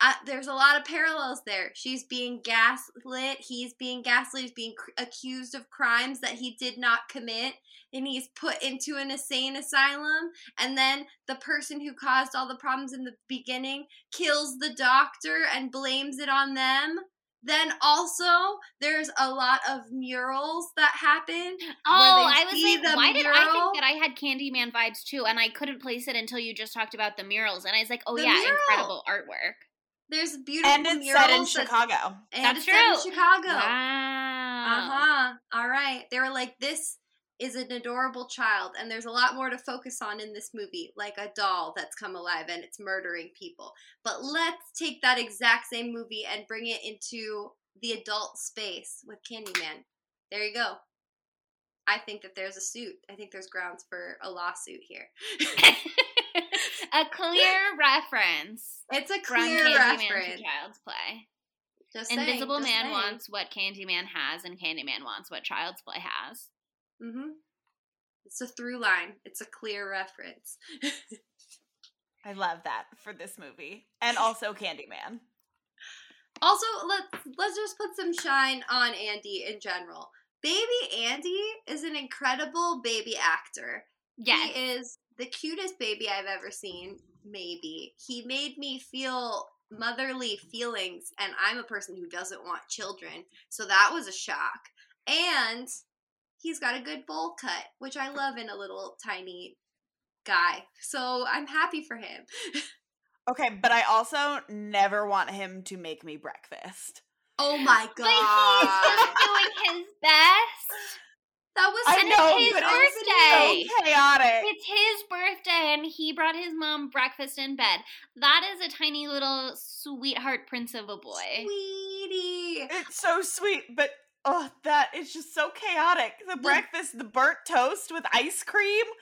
Uh, there's a lot of parallels there. She's being gaslit. He's being gaslit. He's being accused of crimes that he did not commit. And he's put into an insane asylum. And then the person who caused all the problems in the beginning kills the doctor and blames it on them. Then also, there's a lot of murals that happen. oh i was like why did i think that i had candyman vibes too and i couldn't place it until you just talked about the murals and i was like oh The yeah mural. incredible artwork There's beautiful And it's murals set in Chicago. And That's it's set in true. Chicago. wow Uh huh. All right. They were like, this is an adorable child, and there's a lot more to focus on in this movie, like a doll that's come alive and it's murdering people. But let's take that exact same movie and bring it into the adult space with Candyman. There you go. I think that there's a suit. I think there's grounds for a lawsuit here. a clear reference it's a from clear candyman reference. to child's play Just saying, invisible just man saying. wants what candyman has and candyman wants what child's play has Mm-hmm. It's a through line. It's a clear reference. I love that for this movie. And also Candyman. Also, let's let's just put some shine on Andy in general. Baby Andy is an incredible baby actor. yes He is the cutest baby I've ever seen, maybe. He made me feel motherly feelings, and I'm a person who doesn't want children, so that was a shock. And he's got a good bowl cut, which I love in a little tiny guy. So I'm happy for him. Okay, but I also never want him to make me breakfast. Oh my but god. he's just doing his best that was I know, his but birthday. it's so chaotic. It's his birthday, and he brought his mom breakfast in bed. That is a tiny little sweetheart prince of a boy. Sweetie. It's so sweet, but oh, that is just so chaotic. The breakfast, the burnt toast with ice cream.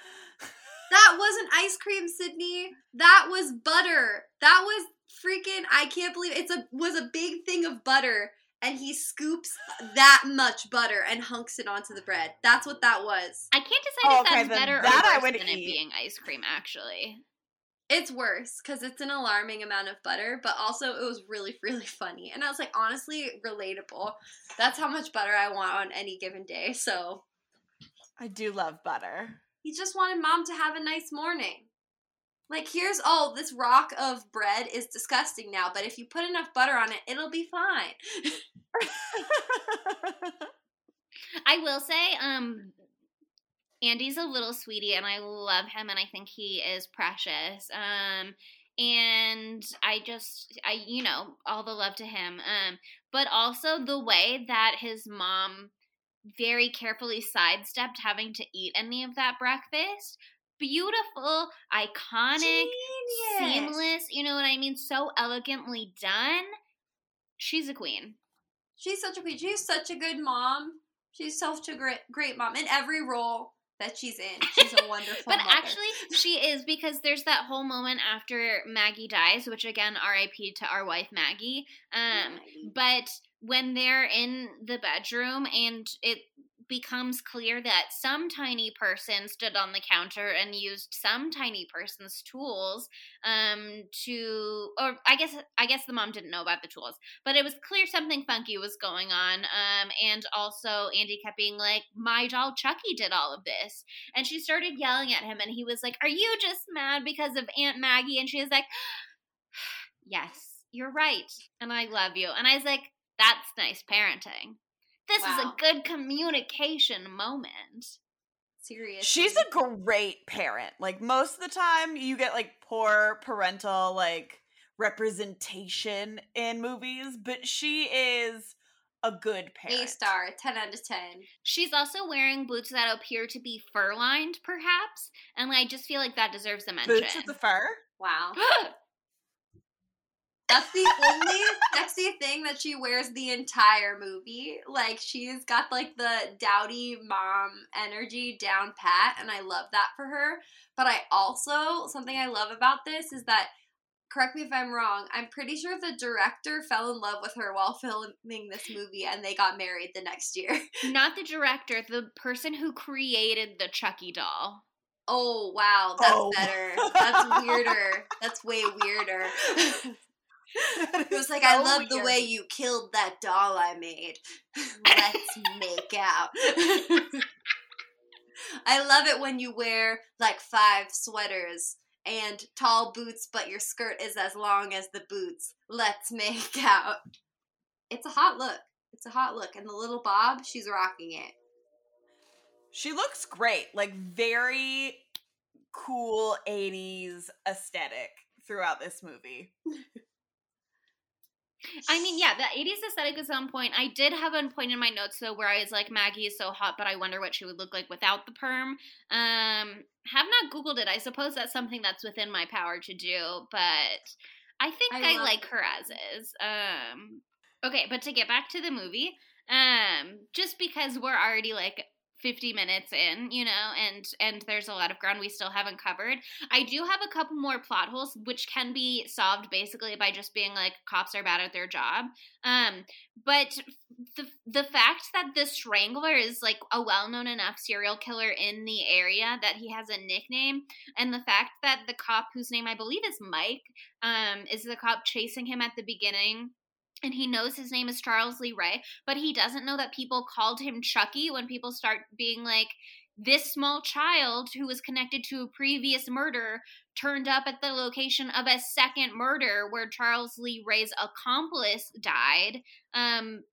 That wasn't ice cream, Sydney. That was butter. That was freaking I can't believe it's a was a big thing of butter and he scoops that much butter and hunks it onto the bread. That's what that was. I can't decide Oh, if okay, that's then better that I or worse would than it being ice cream, actually. It's worse cuz it's an alarming amount of butter, but also it was really really funny. And I was like honestly relatable. That's how much butter I want on any given day. So, I do love butter. he just wanted mom to have a nice morning. Like, here's oh, this rock of bread is disgusting now, but if you put enough butter on it, it'll be fine. I will say, um, Andy's a little sweetie, and I love him, and I think he is precious. Um, and I just, I, you know, all the love to him. Um, but also the way that his mom very carefully sidestepped having to eat any of that breakfast. Beautiful, iconic, Genius. seamless. You know what I mean? So elegantly done. She's a queen. She's such a queen. She's such a good mom. She's such a great, great mom in every role that she's in. She's a wonderful but mother. actually, she is because there's that whole moment after Maggie dies, which again, R.I.P. to our wife Maggie. Um, Maggie. but when they're in the bedroom and it becomes clear that some tiny person stood on the counter and used some tiny person's tools um to or i guess i guess the mom didn't know about the tools but it was clear something funky was going on um and also andy kept being like my doll chucky did all of this and she started yelling at him and he was like are you just mad because of aunt maggie? And she was like yes you're right and i love you and i was like that's nice parenting this is a good communication moment. Seriously. She's a great parent. Like most of the time you get like poor parental like representation in movies, but she is a good parent. A star, 10 out of 10. She's also wearing boots that appear to be fur lined, perhaps, and I just feel like that deserves a mention. Boots with the fur. Wow. That's the only sexy thing that she wears the entire movie. Like she's got like the dowdy mom energy down pat, and I love that for her. But I also something I love about this is that correct me if I'm wrong, I'm pretty sure the director fell in love with her while filming this movie and they got married the next year. Not the director, the person who created the Chucky doll. Oh wow, that's Oh. better. That's weirder. That's way weirder. It was like, I love the way you killed that doll I made. Let's make out. I love it when you wear like five sweaters and tall boots, but your skirt is as long as the boots. Let's make out. It's a hot look. It's a hot look. And the little Bob, she's rocking it. She looks great. Like very cool 80s aesthetic throughout this movie. I mean, yeah, the 80s aesthetic is on point. I did have a point in my notes though where I was like, Maggie is so hot, but I wonder what she would look like without the perm. Um, have not Googled it. I suppose that's something that's within my power to do, but I think I I, like her as is. Um, okay, but to get back to the movie, um, just because we're already like 50 minutes in, you know, and and there's a lot of ground we still haven't covered. I do have a couple more plot holes which can be solved basically by just being like cops are bad at their job. Um but the the fact that the strangler is like a well-known enough serial killer in the area that he has a nickname and the fact that the cop whose name I believe is Mike um is the cop chasing him at the beginning and he knows his name is Charles Lee Ray, but he doesn't know that people called him Chucky when people start being like, this small child who was connected to a previous murder turned up at the location of a second murder where Charles Lee Ray's accomplice died. Um,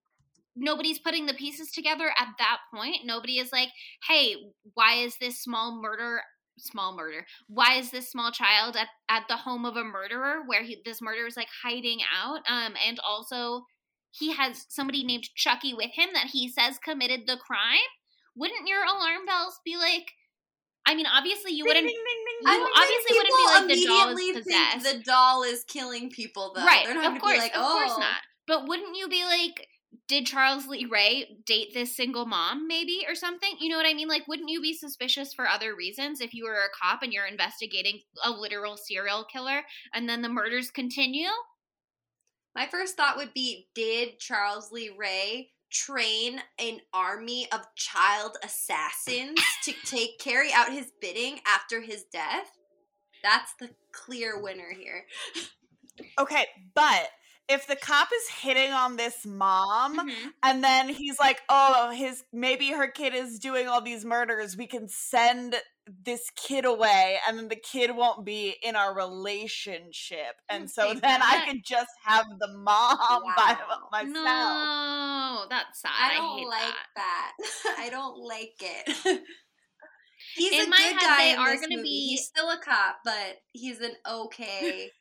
nobody's putting the pieces together at that point. Nobody is like, hey, why is this small murder small murder. Why is this small child at, at the home of a murderer where he, this murderer is like hiding out? Um, and also he has somebody named Chucky with him that he says committed the crime. Wouldn't your alarm bells be like? I mean, obviously you wouldn't. You I mean, obviously wouldn't be like the doll is possessed, the doll is killing people, though. right? They're not Of gonna course, be like, of oh, course not. But wouldn't you be like, did Charles Lee Ray date this single mom, maybe, or something? You know what I mean? Like, wouldn't you be suspicious for other reasons if you were a cop and you're investigating a literal serial killer and then the murders continue? My first thought would be Did Charles Lee Ray train an army of child assassins to take carry out his bidding after his death? That's the clear winner here. Okay, but if the cop is hitting on this mom Mhm. and then he's like, "Oh, his maybe her kid is doing all these murders. We can send this kid away and then the kid won't be in our relationship." And so Okay, then I that- could just have the mom by myself. No, that's sad. I I, don't hate like that. that. I don't like it. He's In a my good head, guy they in are this gonna movie. be- He's still a cop, but he's an okay.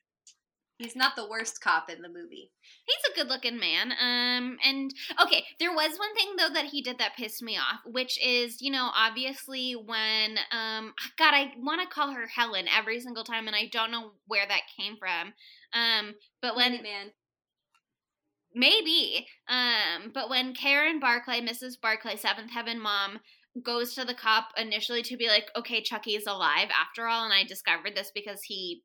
He's not the worst cop in the movie. He's a good looking man. Um, and okay, there was one thing though that he did that pissed me off, which is, you know, obviously when, um, God, I want to call her Helen every single time, and I don't know where that came from. Um, but when man, maybe, um, but when Karen Barclay, Mrs. Barclay, Seventh Heaven mom, goes to the cop initially to be like, okay, Chucky's alive after all, and I discovered this because he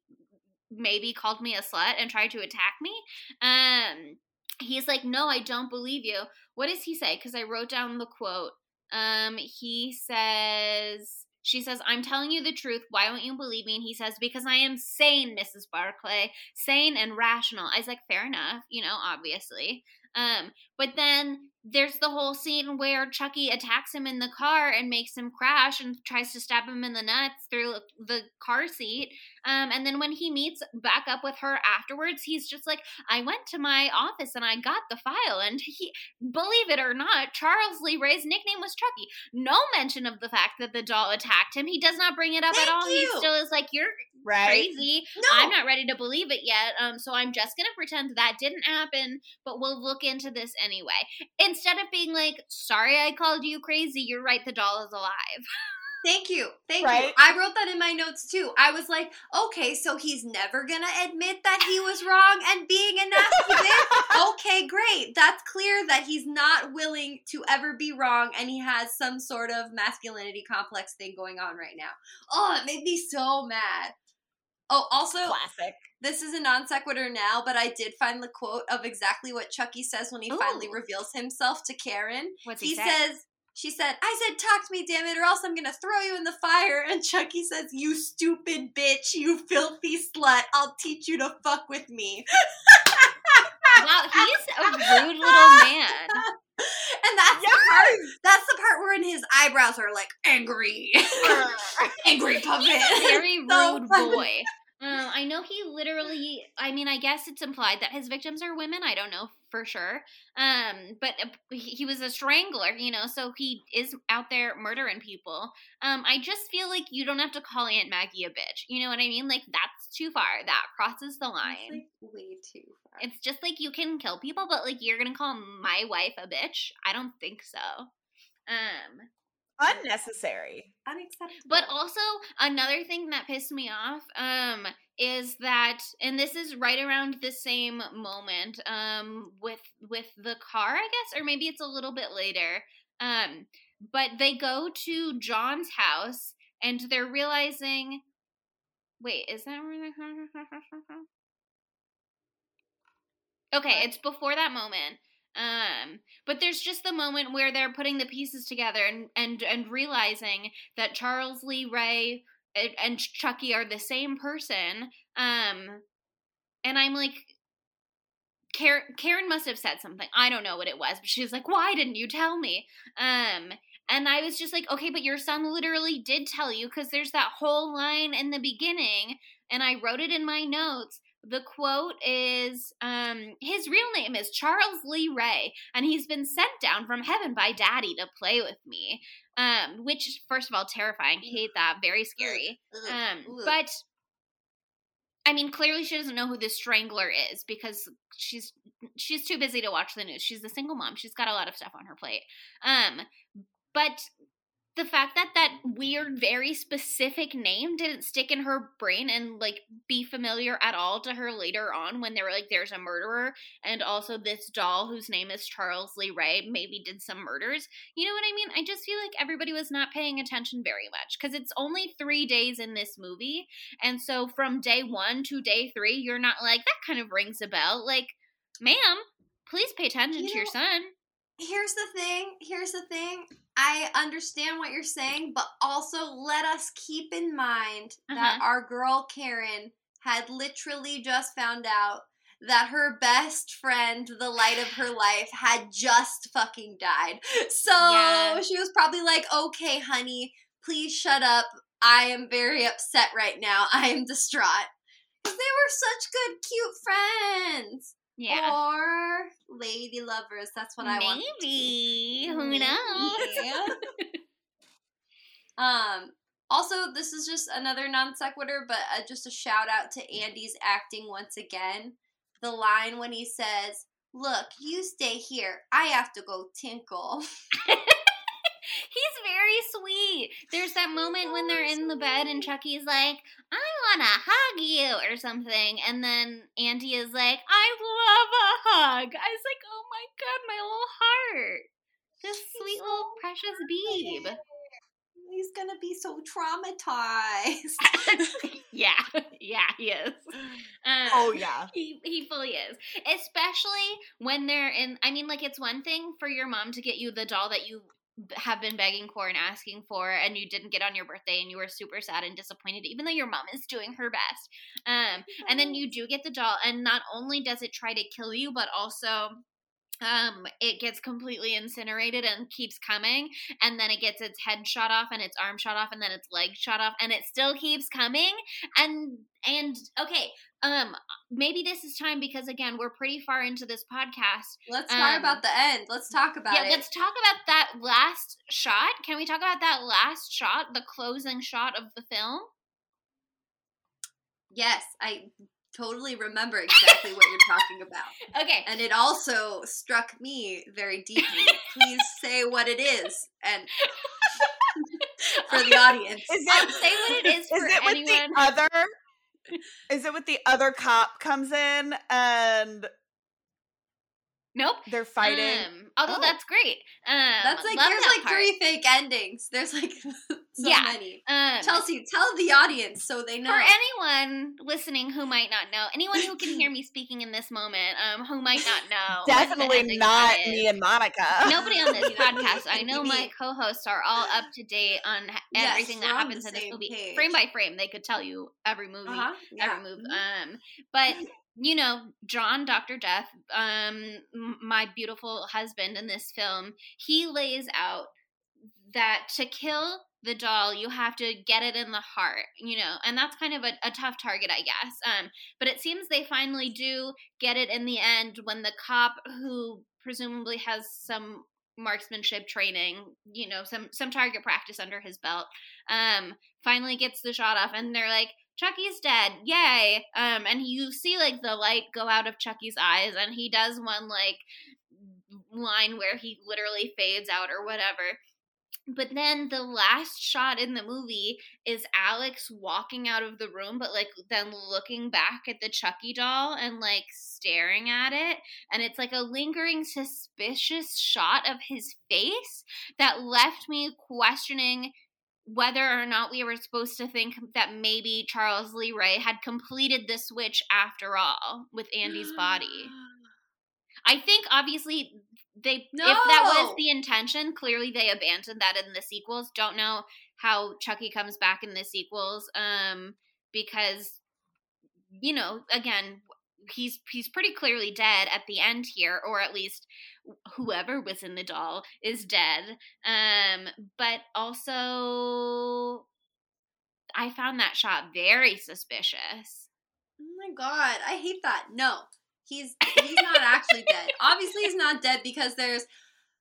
maybe called me a slut and tried to attack me. Um, he's like, no, I don't believe you. What does he say? Because I wrote down the quote. Um, he says, she says, I'm telling you the truth. Why won't you believe me? And he says, Because I am sane, Mrs. Barclay. Sane and rational. I was like, Fair enough, you know, obviously. Um, but then there's the whole scene where Chucky attacks him in the car and makes him crash and tries to stab him in the nuts through the car seat. Um, and then when he meets back up with her afterwards, he's just like, I went to my office and I got the file. And he, believe it or not, Charles Lee Ray's nickname was Chucky. No mention of the fact that the doll attacked him. He does not bring it up Thank at all. He still is like, You're Right. crazy. No. I'm not ready to believe it yet. Um, so I'm just gonna pretend that didn't happen, but we'll look into this anyway. Instead of being like, sorry I called you crazy, you're right, the doll is alive. Thank you. Thank you. I wrote that in my notes too. I was like, okay, so he's never gonna admit that he was wrong and being a nasty bitch. Okay, great. That's clear that he's not willing to ever be wrong and he has some sort of masculinity complex thing going on right now. Oh, it made me so mad. Oh, also, Classic. This is a non sequitur now, but I did find the quote of exactly what Chucky says when he finally reveals himself to Karen What's he he, say? says she said i said talk to me damn it or else i'm gonna throw you in the fire and chucky says you stupid bitch you filthy slut i'll teach you to fuck with me wow, he's a rude little man. and that's the part that's the part wherein his eyebrows are like angry angry puppet Very rude funny. boy. Um, I know he literally. I mean, I guess it's implied that his victims are women. I don't know for sure. Um, but uh, he was a strangler, you know, so he is out there murdering people. Um, I just feel like you don't have to call Aunt Maggie a bitch. You know what I mean? Like that's too far. That crosses the line. like, way too far It's just like you can kill people, but like you're gonna call my wife a bitch? I don't think so. Um, Unnecessary. unacceptable but also another thing that pissed me off um is that and this is right around the same moment um with with the car I guess or maybe it's a little bit later um but they go to John's house and they're realizing wait is that where the Okay, it's before that moment. Um, but there's just the moment where they're putting the pieces together and and and realizing that Charles Lee Ray and, Chucky are the same person. Um, and I'm like, Karen, Karen must have said something. I don't know what it was, but she's like, "Why didn't you tell me?" Um, and I was just like, "Okay, but your son literally did tell you because there's that whole line in the beginning, and I wrote it in my notes." The quote is, um, his real name is Charles Lee Ray, and he's been sent down from heaven by daddy to play with me. Um, which, first of all, terrifying. Hate that. Very scary. Um, but I mean, clearly she doesn't know who this strangler is because she's she's too busy to watch the news. She's a single mom. She's got a lot of stuff on her plate. Um, but the fact that that weird, very specific name didn't stick in her brain and like be familiar at all to her later on when they were like, "There's a murderer," and also this doll whose name is Charles Lee Ray maybe did some murders. You know what I mean? I just feel like everybody was not paying attention very much because it's only three days in this movie, and so from day one to day three, you're not like that. Kind of rings a bell, like, ma'am. Please pay attention You to your son. Here's the thing here's the thing i understand what you're saying but also let us keep in mind that Uh-huh. our girl karen had literally just found out that her best friend the light of her life had just fucking died so Yeah. she was probably like okay honey please shut up i am very upset right now i am distraught. they were such good cute friends Yeah. or lady lovers. That's what I want. them to be. Maybe. Who knows? Um. Also, this is just another non sequitur, but uh, just a shout out to Andy's acting once again. The line when he says, "Look, you stay here. I have to go tinkle." He's very sweet. There's that moment when they're in the bed and Chucky's like, I want to hug you or something. And then Andy is like, I love a hug. I was like, oh my God, my little heart. This sweet little precious beeb. he's gonna be so traumatized. yeah, yeah, he is. Um, Oh yeah. He, he fully is. Especially when they're in. I mean, like, it's one thing for your mom to get you the doll that you have been begging for and asking for, and you didn't get on your birthday, and you were super sad and disappointed, even though your mom is doing her best. Um, and then you do get the doll, and not only does it try to kill you, but also um it gets completely incinerated and keeps coming and then it gets its head shot off and its arm shot off and then its leg shot off and it still keeps coming and and okay um maybe this is time because again we're pretty far into this podcast Let's talk Um, about the end. Let's talk about yeah it. let's talk about that last shot can we talk about that last shot the closing shot of the film Yes, I totally remember exactly what you're talking about. okay And it also struck me very deeply. Please say what it is and for the audience. Is it say what it is is for it with anyone the other? Is it with the other cop comes in and nope they're fighting? Um, although Oh. that's great. Um, That's like there's that like part. three fake endings. There's like so Yeah. many. Um, Chelsea, tell the audience so they know. for anyone listening who might not know, anyone who can hear me speaking in this moment, um, who might not know, Definitely not me and Monica. Nobody on this podcast. I know my co-hosts are all up to date on h- Yes, everything that happens in this movie, page. frame by frame. They could tell you every movie, uh-huh. yeah. every move. Mhm. Um, but you know, John, Doctor Death, um, my beautiful husband in this film, he lays out that to kill the doll, you have to get it in the heart, you know, and that's kind of a, a tough target, I guess. Um, but it seems they finally do get it in the end when the cop who presumably has some marksmanship training, you know, some some target practice under his belt, um, finally gets the shot off, and they're like, Chucky's dead, yay! Um, and you see like the light go out of Chucky's eyes, and he does one like line where he literally fades out or whatever. But then the last shot in the movie is Alex walking out of the room, but like then looking back at the Chucky doll and like staring at it. And it's like a lingering, suspicious shot of his face that left me questioning whether or not we were supposed to think that maybe Charles Lee Ray had completed the switch after all with Andy's body. I think obviously they if that was the intention, clearly they abandoned that in the sequels. Don't know how Chucky comes back in the sequels um because you know, again, he's he's pretty clearly dead at the end here or at least whoever was in the doll is dead. Um but also I found that shot very suspicious. Oh my god, I hate that. No, he's he's not actually dead. Obviously, he's not dead because there's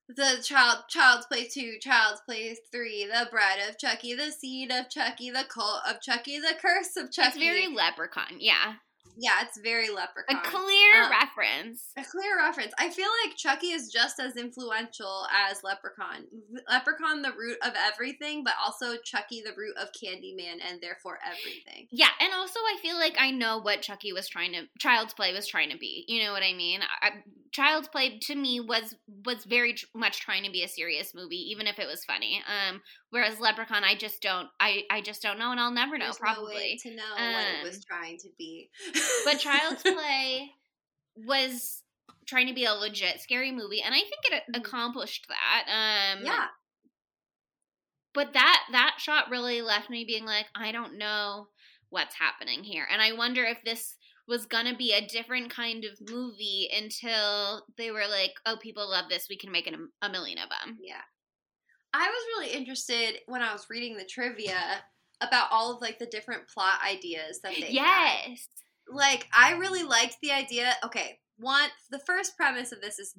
the child Child's Play two, Child's Play three, the Bride of Chucky, the Seed of Chucky, the Cult of Chucky, the Curse of Chucky. It's very leprechaun, yeah. Yeah, it's very leprechaun. A clear Um, reference. A clear reference. I feel like Chucky is just as influential as Leprechaun. Leprechaun, the root of everything, but also Chucky, the root of Candyman, and therefore everything. Yeah, and also I feel like I know what Chucky was trying to Child's Play was trying to be. You know what I mean? I, Child's Play to me was was very tr- much trying to be a serious movie, even if it was funny. Um, whereas Leprechaun, I just don't, I I just don't know, and I'll never know There's no probably. to know what it was Um, trying to be. but Child's Play was trying to be a legit scary movie, and I think it Mhm. accomplished that. Um, yeah. but that that shot really left me being like i don't know what's happening here and i wonder if this was gonna be a different kind of movie until they were like oh people love this we can make it a, a million of them Yeah. I was really interested when I was reading the trivia about all of like the different plot ideas that they had. yes Like I really liked the idea. Okay, one the first premise of this is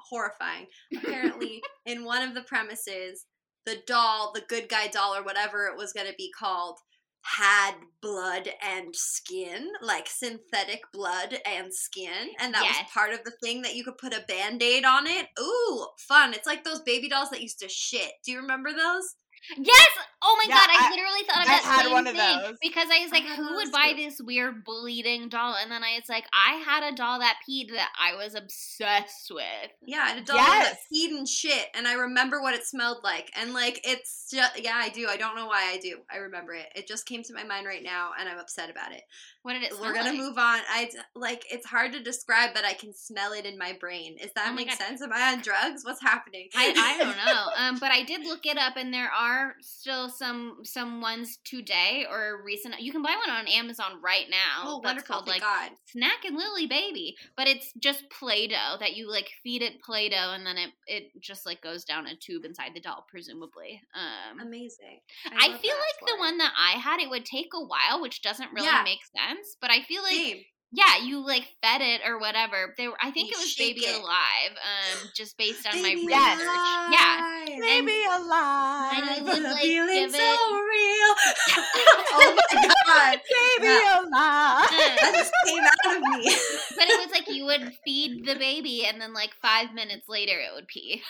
horrifying. Apparently, in one of the premises, the doll, the good guy doll or whatever it was going to be called, had blood and skin, like synthetic blood and skin. And that Yes. was part of the thing that you could put a band aid on it. Ooh, fun. It's like those baby dolls that used to shit. Do you remember those? yes Oh my Yeah, god, I, I- literally thought of I that had same one of thing those. because I was like, had who would buy too. this weird bleeding doll? And then I was like, I had a doll that peed that I was obsessed with. Yeah, I had a dog that Yes. peed and shit, and I remember what it smelled like. And like, it's just yeah, I do. I don't know why I do. I remember it. It just came to my mind right now, and I'm upset about it. What did it smell We're gonna like? move on. I like it's hard to describe, but I can smell it in my brain. Is that Oh make God. sense? Am I on drugs? What's happening? I, I don't know. Um, but I did look it up, and there are still some some ones today or recent. You can buy one on Amazon right now. Oh, that's wonderful! called Thank like God. Snack and Lily Baby, but it's just Play-Doh that you like feed it Play-Doh, and then it it just like goes down a tube inside the doll, presumably. Um, Amazing. I, love feel like the it. one that I had, it would take a while, which doesn't really Yeah. make sense. But I feel like Same. Yeah, you like fed it or whatever. They were, I think You it was Baby it. Alive, um, just based on my research. alive. Yeah, Baby alive. and would like feeling's give so it. real. oh my god, Baby Yeah. alive. that just came out of me. but it was like you would feed the baby, and then like five minutes later, it would pee.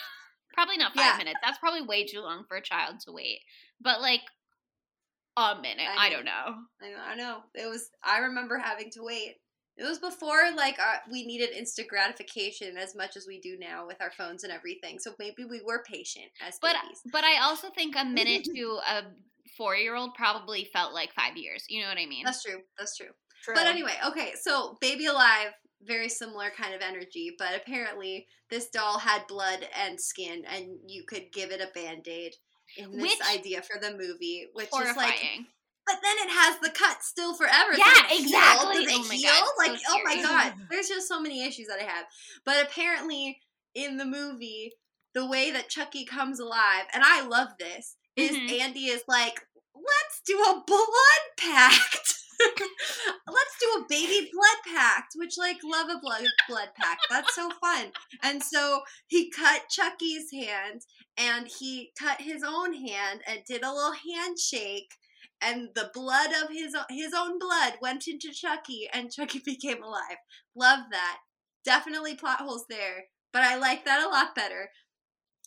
Probably not five Yeah. minutes. That's probably way too long for a child to wait. But like a minute, I I, don't know. I know, I know. It was. I remember having to wait. It was before like uh, we needed instant gratification as much as we do now with our phones and everything. So maybe we were patient as But babies. but I also think a minute to a four year old probably felt like five years. You know what I mean? That's true. That's true. True. But anyway, okay. So Baby Alive, very similar kind of energy, but apparently this doll had blood and skin, and you could give it a band aid. In this Which- idea for the movie, which is like Horrifying. But then it has the cut still forever. Yeah, heal? exactly. Does it Oh my heal? God, so like, oh my god. There's just so many issues that I have. But apparently, in the movie, the way that Chucky comes alive, and I love this, is Mhm. Andy is like, let's do a blood pact. let's do a baby blood pact, which like love a blood blood pact. That's so fun. And so he cut Chucky's hand and he cut his own hand and did a little handshake and the blood of his his own blood went into Chucky and Chucky became alive. Love that. Definitely plot holes there, but I like that a lot better.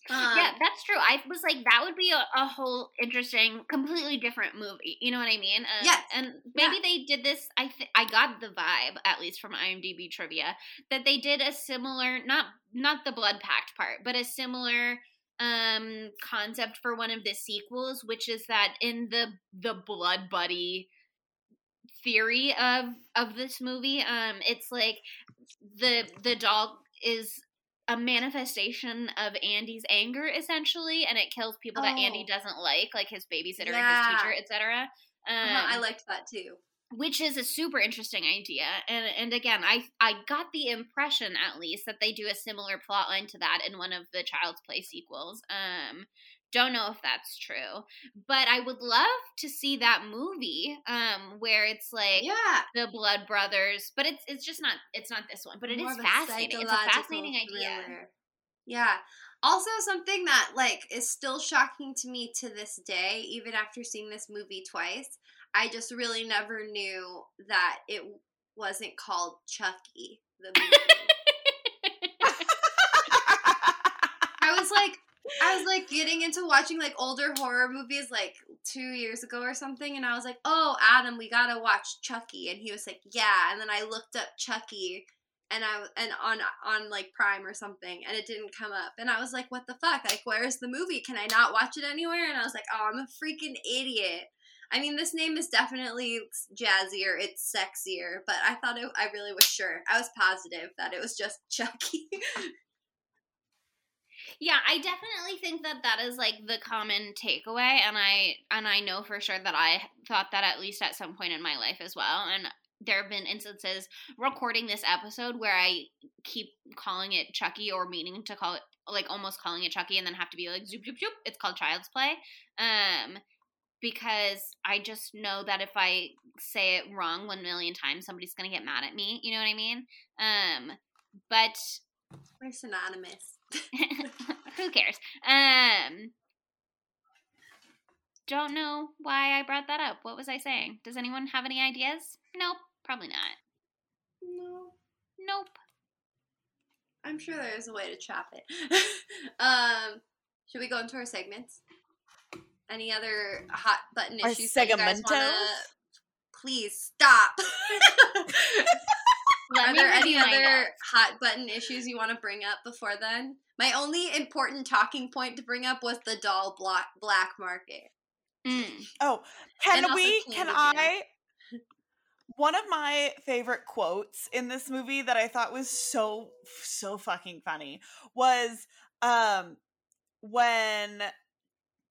Um, yeah, that's true. I was like, that would be a, a whole interesting, completely different movie. You know what I mean? Um, Yes. And maybe they did this. I th- I got the vibe, at least from IMDb trivia, that they did a similar, not not the blood pact part, but a similar um concept for one of the sequels, which is that in the the blood buddy theory of of this movie, um, it's like the the dog is a manifestation of Andy's anger essentially, and it kills people that Andy Oh. doesn't like, like his babysitter, Yeah. his teacher, etc. Um, uh-huh, I liked that too. Which is a super interesting idea, and and again, I I got the impression at least that they do a similar plot line to that in one of the Child's Play sequels. Um, don't know if that's true, but I would love to see that movie, um, where it's like Yeah. the Blood Brothers, but it's it's just not it's not this one, but it More is fascinating. It's a fascinating idea. Yeah. Also, something that like is still shocking to me to this day, even after seeing this movie twice. I just really never knew that it wasn't called Chucky. The movie. I was like, I was like getting into watching like older horror movies like two years ago or something, and I was like, "Oh, Adam, we gotta watch Chucky," and he was like, "Yeah," and then I looked up Chucky, and I and on on like Prime or something, and it didn't come up, and I was like, "What the fuck? Like, where's the movie? Can I not watch it anywhere?" And I was like, "Oh, I'm a freaking idiot." I mean, this name is definitely jazzier. It's sexier, but I thought it, I really was sure. I was positive that it was just Chucky. Yeah, I definitely think that that is like the common takeaway, and I and I know for sure that I thought that at least at some point in my life as well. And there have been instances recording this episode where I keep calling it Chucky or meaning to call it like almost calling it Chucky, and then have to be like zoop zoop zoop. It's called Child's Play, um, because I just know that if I say it wrong one million times, somebody's gonna get mad at me. You know what I mean? Um, but We're synonymous. who cares? Um, don't know why I brought that up. What was I saying? Does anyone have any ideas? Nope, probably not. No, Nope. I'm sure there's a way to chop it. um, should we go into our segments? Any other hot button issues that you guys want to? Please stop. Let Are there any other notes. hot button issues you want to bring up before then? My only important talking point to bring up was the doll black black market. Mm. Oh, can And we? Can I? One of my favorite quotes in this movie that I thought was so so fucking funny was um when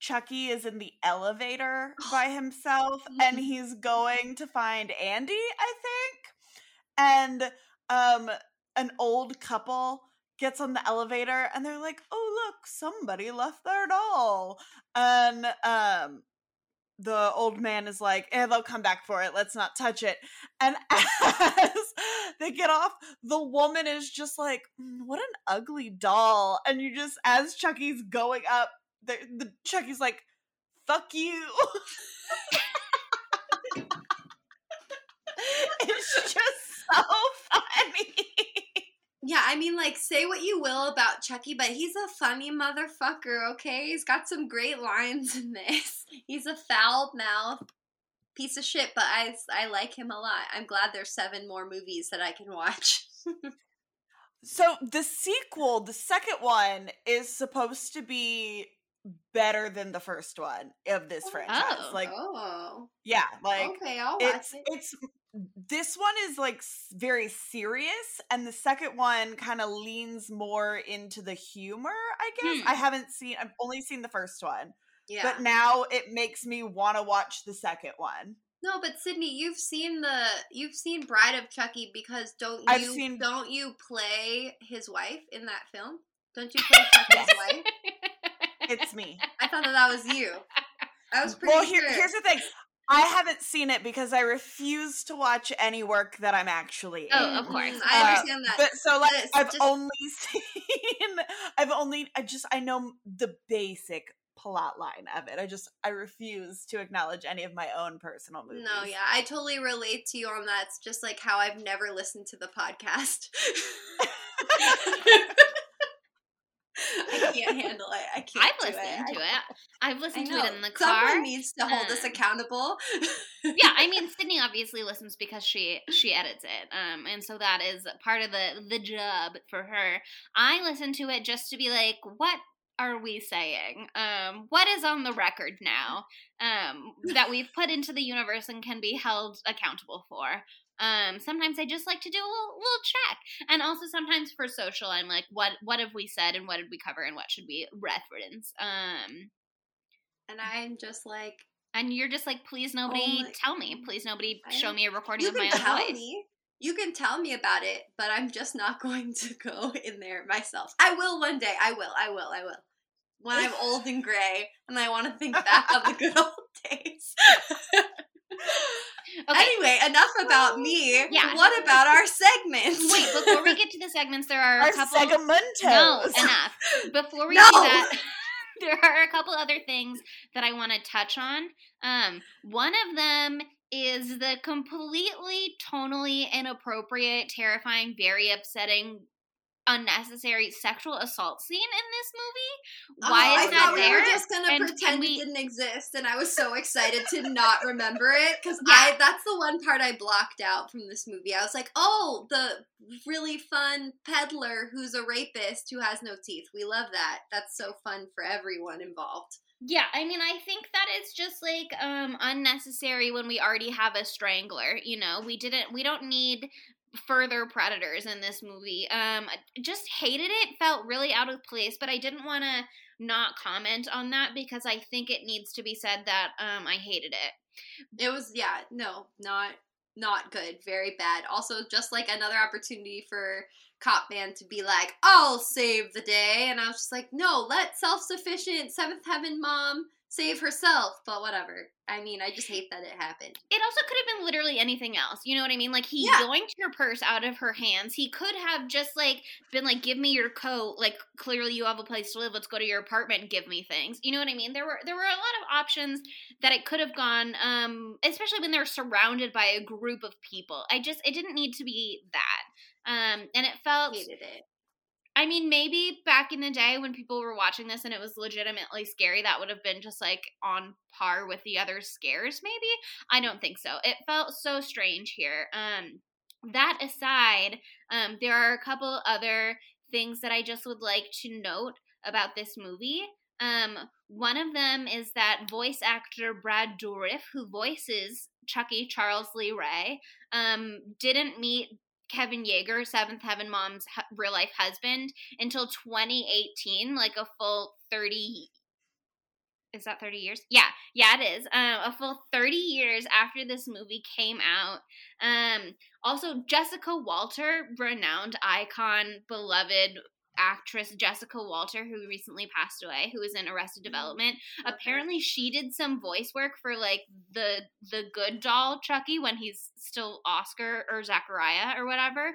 Chucky is in the elevator by himself and Mhm. he's going to find Andy, I think. And um an old couple gets on the elevator and they're like, "Oh, look, somebody left their doll." And um the old man is like, eh, they'll come back for it. Let's not touch it. And as they get off, the woman is just like, "Mm, what an ugly doll. And you just, as Chucky's going up, the, the Chucky's like, fuck you. it's just so funny. Yeah, I mean, like, say what you will about Chucky, but he's a funny motherfucker, okay? He's got some great lines in this. He's a foul mouth piece of shit, but I, I like him a lot. I'm glad there's seven more movies that I can watch. So the sequel, the second one, is supposed to be better than the first one of this franchise. Oh. Like, oh, yeah, like okay, I'll watch it's it. it's this one is like very serious and the second one kind of leans more into the humor i guess Hmm. i haven't seen i've only seen the first one Yeah. but now it makes me want to watch the second one No, but Sydney, you've seen the you've seen Bride of Chucky because don't I've you seen- don't you play his wife in that film? Don't you play Chucky's wife? It's me I thought that that was you. I was pretty well here, sure. here's the thing i haven't seen it because i refuse to watch any work that i'm actually in Oh, of course. Mhm, I Uh, understand that. But so like This, I've just- only seen I've only I just I know the basic plot line of it. I just I refuse to acknowledge any of my own personal movies. No, yeah, I totally relate to you on that. It's just like how I've never listened to the podcast. I can't handle it. I can't. I've listened it. to it. I've listened to it in the car. Someone needs to hold us Um, accountable. yeah, I mean Sydney obviously listens because she she edits it, um, and so that is part of the the job for her. I listen to it just to be like, what are we saying? Um, what is on the record now um, that we've put into the universe and can be held accountable for? Um, sometimes I just like to do a little, little check, and also sometimes for social, I'm like, what what have we said and what did we cover and what should we reference? Um, and I'm just like, and you're just like, please nobody my- tell me, please nobody I show me a recording of my own voice. me. You can tell me about it, but I'm just not going to go in there myself. I will one day. I will. I will. I will. When I'm old and gray and I want to think back on the good old days. Okay. Anyway, enough about me. Yeah. What about our segments? Wait, before we get to the segments, there are Our a couple. segmentos. No, enough. Before we No! do that, there are a couple other things that I want to touch on. Um, one of them is the completely tonally inappropriate, terrifying, very upsetting, unnecessary sexual assault scene in this movie. Oh, Why I is that thought we there? were just gonna And pretend we- it didn't exist, and I was so excited to not remember it because Yeah. I that's the one part I blocked out from this movie. I was like, oh, the really fun peddler who's a rapist who has no teeth. We love that. That's so fun for everyone involved. Yeah, I mean, I think that it's just like um unnecessary when we already have a strangler. You know, we didn't, we don't need further predators in this movie. Um, just hated it. Felt really out of place, but I didn't want to not comment on that because I think it needs to be said that um I hated it. It was yeah, no, not not good, very bad. Also, just like another opportunity for Cop Man to be like, "I'll save the day," and I was just like, "No, let self-sufficient Seventh Heaven mom save herself." But whatever. I mean, I just hate that it happened. It also could have been literally anything else. You know what I mean? Like he Yeah. yoinked her purse out of her hands. He could have just like been like, "Give me your coat." Like clearly you have a place to live. Let's go to your apartment and give me things. You know what I mean? There were there were a lot of options that it could have gone. Um, especially when they're surrounded by a group of people. I just it didn't need to be that. Um, and it felt. Hated it. I mean, maybe back in the day when people were watching this and it was legitimately scary, that would have been just like on par with the other scares, maybe. I don't think so. It felt so strange here. Um, that aside, um, there are a couple other things that I just would like to note about this movie. Um, one of them is that voice actor Brad Dourif, who voices Chucky Charles Lee Ray, um, didn't meet Kevin Yagher, Seventh Heaven Mom's real life husband, until 2018, like a full 30 is that 30 years? Yeah, yeah, it is. Um, a full 30 years after this movie came out. Um, also, Jessica Walter, renowned icon, beloved actress Jessica Walter, who recently passed away, who was in Arrested Development. Apparently, she did some voice work for like the the good doll Chucky when he's still Oscar or Zachariah or whatever.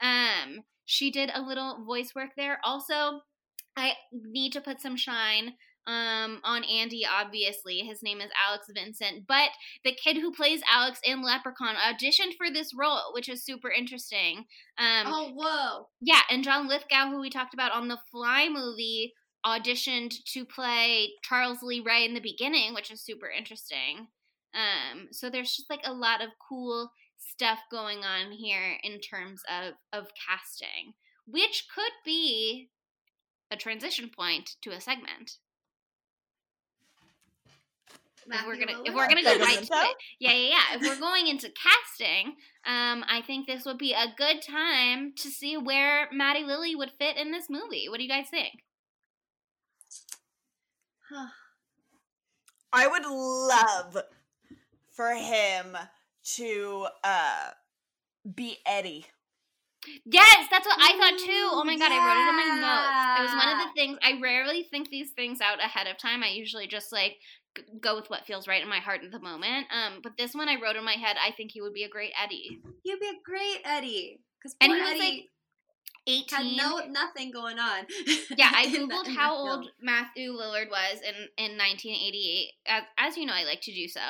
Um, she did a little voice work there. Also, I need to put some shine um on Andy obviously. His name is Alex Vincent. But the kid who plays Alex in Leprechaun auditioned for this role which is super interesting. Um oh, whoa. yeah and John Lithgow who we talked about on the Fly movie auditioned to play Charles Lee Ray in the beginning which is super interesting. Um so there's just like a lot of cool stuff going on here in terms of of casting which could be a transition point to a segment if we're gonna if we're gonna go right to it, yeah, yeah, yeah. If we're going into casting, um, I think this would be a good time to see where Maddie Lily would fit in this movie. What do you guys think? I would love for him to uh be Eddie. Yes, that's what I thought too. Oh my god, I wrote it in my notes. It was one of the things I rarely think these things out ahead of time. I usually just like g- go with what feels right in my heart at the moment. Um, but this one I wrote in my head. I think he would be a great Eddie. You'd be a great Eddie. Because And poor he was, Eddie like, had Eighteen. no nothing going on. yeah, I googled how old. Matthew Lillard was in in 1988. As, as you know, I like to do so.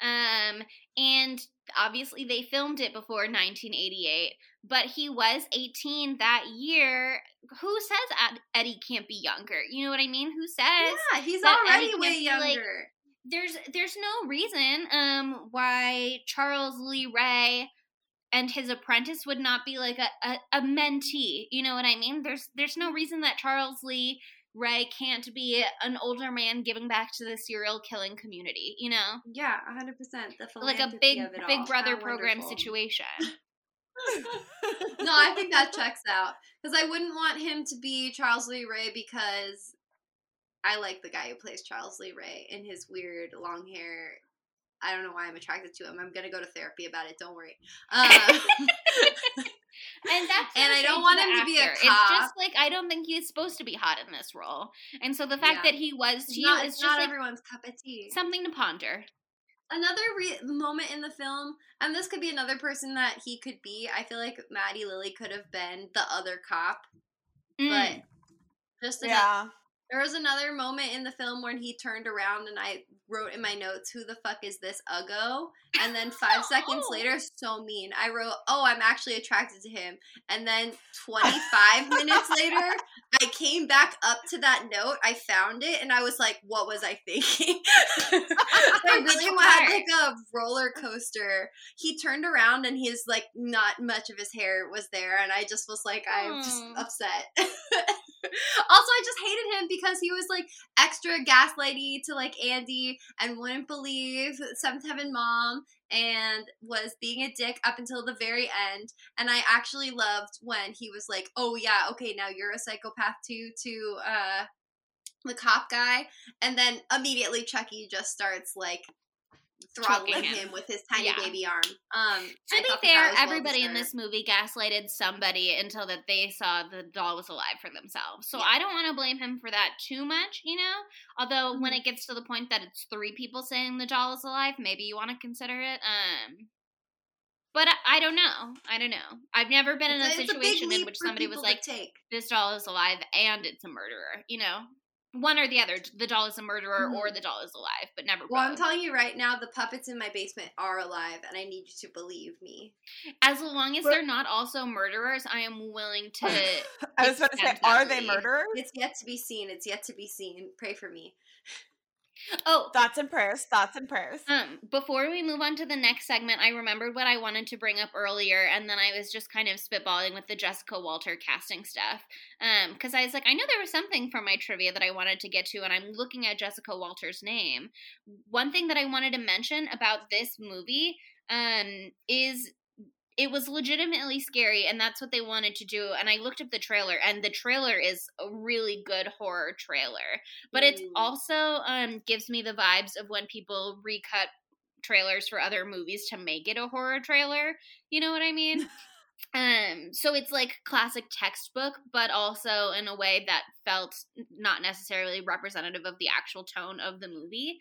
Um, and obviously they filmed it before 1988, but he was 18 that year. Who says Ed- Eddie can't be younger? You know what I mean? Who says? Yeah, he's already way can't like, younger. There's there's no reason um why Charles Lee Ray and his apprentice would not be like a, a, a mentee. You know what I mean? There's there's no reason that Charles Lee Ray can't be an older man giving back to the serial killing community, you know? yeah, hundred percent. The Like a big big all. brother How program wonderful. situation. no, I think that checks out because I wouldn't want him to be Charles Lee Ray because I like the guy who plays Charles Lee Ray in his weird long hair. I don't know why I'm attracted to him. I'm gonna go to therapy about it. Don't worry. Uh, And that's And I don't want the him to be a cop. It's just like I don't think he's supposed to be hot in this role. And so the fact Yeah. that he was to it's you not, is it's just not like everyone's cup of tea. something to ponder. another re- moment in the film, and this could be another person that he could be. I feel like Maddie Lily could have been the other cop, Mm. but just enough. Yeah. There was another moment in the film when he turned around and I wrote in my notes, "Who the fuck is this Uggo?" And then five seconds Oh. later, so mean. I wrote, "Oh, I'm actually attracted to him." And then 25 minutes later, I came back up to that note. I found it, and I was like, "What was I thinking?" I really had like a roller coaster. He turned around and his like not much of his hair was there, and I just was like, I'm just hmm. upset. Also, I just hated him because he was like extra gaslighty to like Andy and wouldn't believe Seventh Heaven Mom and was being a dick up until the very end. And I actually loved when he was like, "Oh yeah, okay, now you're a psychopath too." To uh, the cop guy, and then immediately Chucky just starts like throttling him. him. with his tiny Yeah. baby arm. Um, To I be fair, was well everybody in this movie gaslighted somebody until that they saw the doll was alive for themselves. So Yeah. I don't want to blame him for that too much, you know. Although when Mhm. it gets to the point that it's three people saying the doll is alive, maybe you want to consider it. Um, but I, I don't know. I don't know. I've never been in a big situation in which somebody was like, take. "This doll is alive and it's a murderer," you know. One or the other. The doll is a murderer or Mhm. the doll is alive, but never Well, I'm telling you right now, the puppets in my basement are alive, and I need you to believe me. As long as But- they're not also murderers, I am willing to. I was about to say, are they murderers? It's yet to be seen. It's yet to be seen. Pray for me. Oh, Thoughts and prayers. Thoughts and prayers. Um, before we move on to the next segment, I remembered what I wanted to bring up earlier, and then I was just kind of spitballing with the Jessica Walter casting stuff. Um, because I was like, I know there was something from my trivia that I wanted to get to, and I'm looking at Jessica Walter's name. One thing that I wanted to mention about this movie, um, is it was legitimately scary and that's what they wanted to do and i looked up the trailer and the trailer is a really good horror trailer but it also um, gives me the vibes of when people recut trailers for other movies to make it a horror trailer you know what i mean? Um so it's like classic textbook but also in a way that felt not necessarily representative of the actual tone of the movie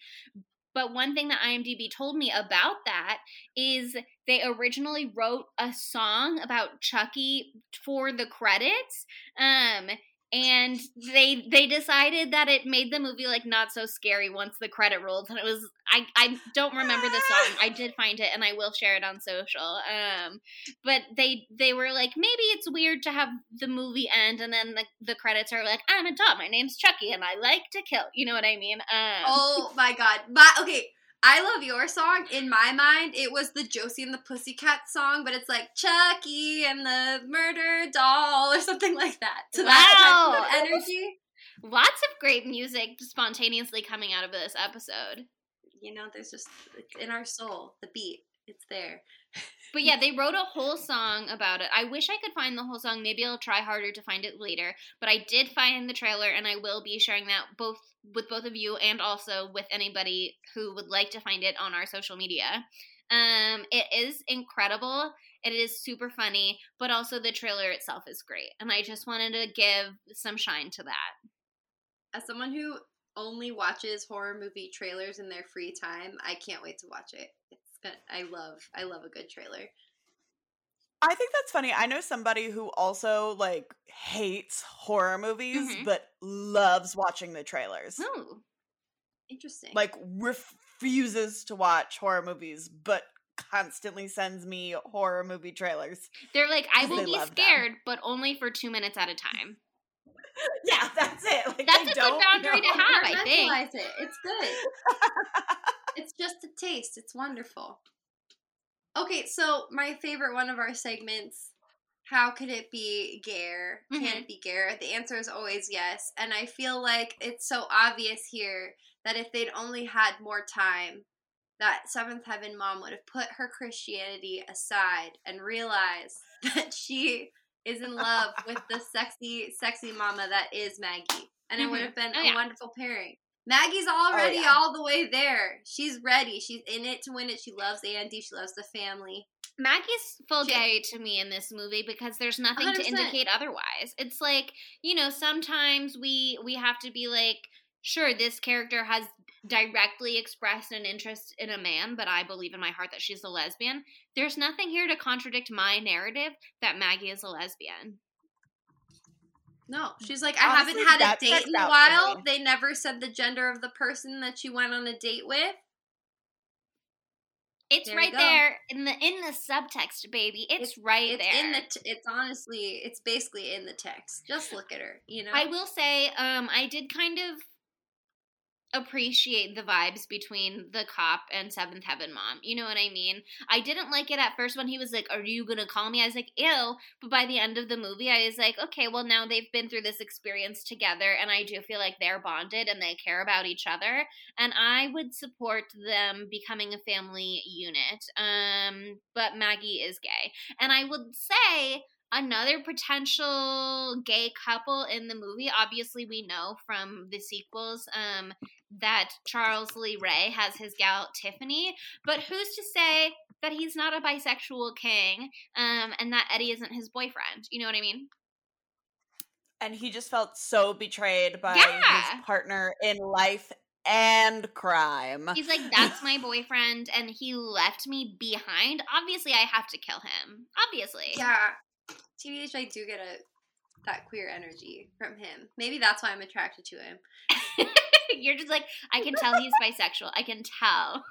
but one thing that IMDb told me about that is they originally wrote a song about Chucky for the credits. Um and they they decided that it made the movie like not so scary once the credit rolled and it was I I don't remember the song. I did find it and I will share it on social. Um but they they were like maybe it's weird to have the movie end and then the, the credits are like I'm a doll. My name's Chucky and I like to kill. You know what I mean? Um Oh my god. My okay. I love your song. In my mind, it was the Josie and the Pussycat song, but it's like Chucky and the murder doll or something like that. To that type of Wow. energy. Lots of great music spontaneously coming out of this episode. You know, there's just it's in our soul, the beat. It's there. But yeah, they wrote a whole song about it. I wish I could find the whole song. Maybe I'll try harder to find it later. But I did find the trailer, and I will be sharing that both with both of you and also with anybody who would like to find it on our social media. Um, it is incredible. It is super funny, but also the trailer itself is great. And I just wanted to give some shine to that. As someone who only watches horror movie trailers in their free time, I can't wait to watch it. It's gonna, I love I love a good trailer. I think that's funny. I know somebody who also like hates horror movies Mhm. but loves watching the trailers. Ooh. Interesting. Like refuses to watch horror movies but constantly sends me horror movie trailers. They're like, I will be love them. scared, but only for two minutes at a time. Yeah, that's it. Like, That's a good boundary to have. I think. It. It's good. it's just a taste. It's wonderful. Okay, so my favorite one of our segments, how could it be Gare? Can Mhm. it be Gare? The answer is always yes. And I feel like it's so obvious here that if they'd only had more time, that Seventh Heaven mom would have put her Christianity aside and realized that she is in love with the sexy, sexy mama that is Maggie. And it would Mhm. have been Oh, a yeah. wonderful pairing. Maggie's oh, already yeah. all the way there. She's ready. She's in it to win it. She loves Andy. She loves the family. Maggie's full gay to me in this movie because there's nothing to 100%. indicate otherwise. It's like, you know, sometimes we we have to be like, sure, this character has directly expressed an interest in a man, but I believe in my heart that she's a lesbian. There's nothing here to contradict my narrative that Maggie is a lesbian. No, she's like, I Honestly, haven't had a date in a while. They never said the gender of the person that she went on a date with. It's There right there in the in the subtext, baby. It's, right It's there. in the. T- it's honestly. It's basically in the text. Just look at her. You know. I will say, um, I did kind of appreciate the vibes between the cop and Seventh Heaven Mom. You know what I mean? I didn't like it at first when he was like, Are you gonna call me? I was like, Ew. But by the end of the movie, I was like, Okay, well, now they've been through this experience together, and I do feel like they're bonded and they care about each other. And I would support them becoming a family unit. Um, but Maggie is gay. And I would say, another potential gay couple in the movie. Obviously, we know from the sequels um, that Charles Lee Ray has his gal Tiffany, but who's to say that he's not a bisexual king um, and that Eddie isn't his boyfriend? You know what I mean? And he just felt so betrayed by Yeah. his partner in life and crime. He's like, that's my boyfriend, and he left me behind. Obviously, I have to kill him. Obviously. yeah. TBH, I do get a that queer energy from him. Maybe that's why I'm attracted to him. You're just like, I can tell he's bisexual. I can tell.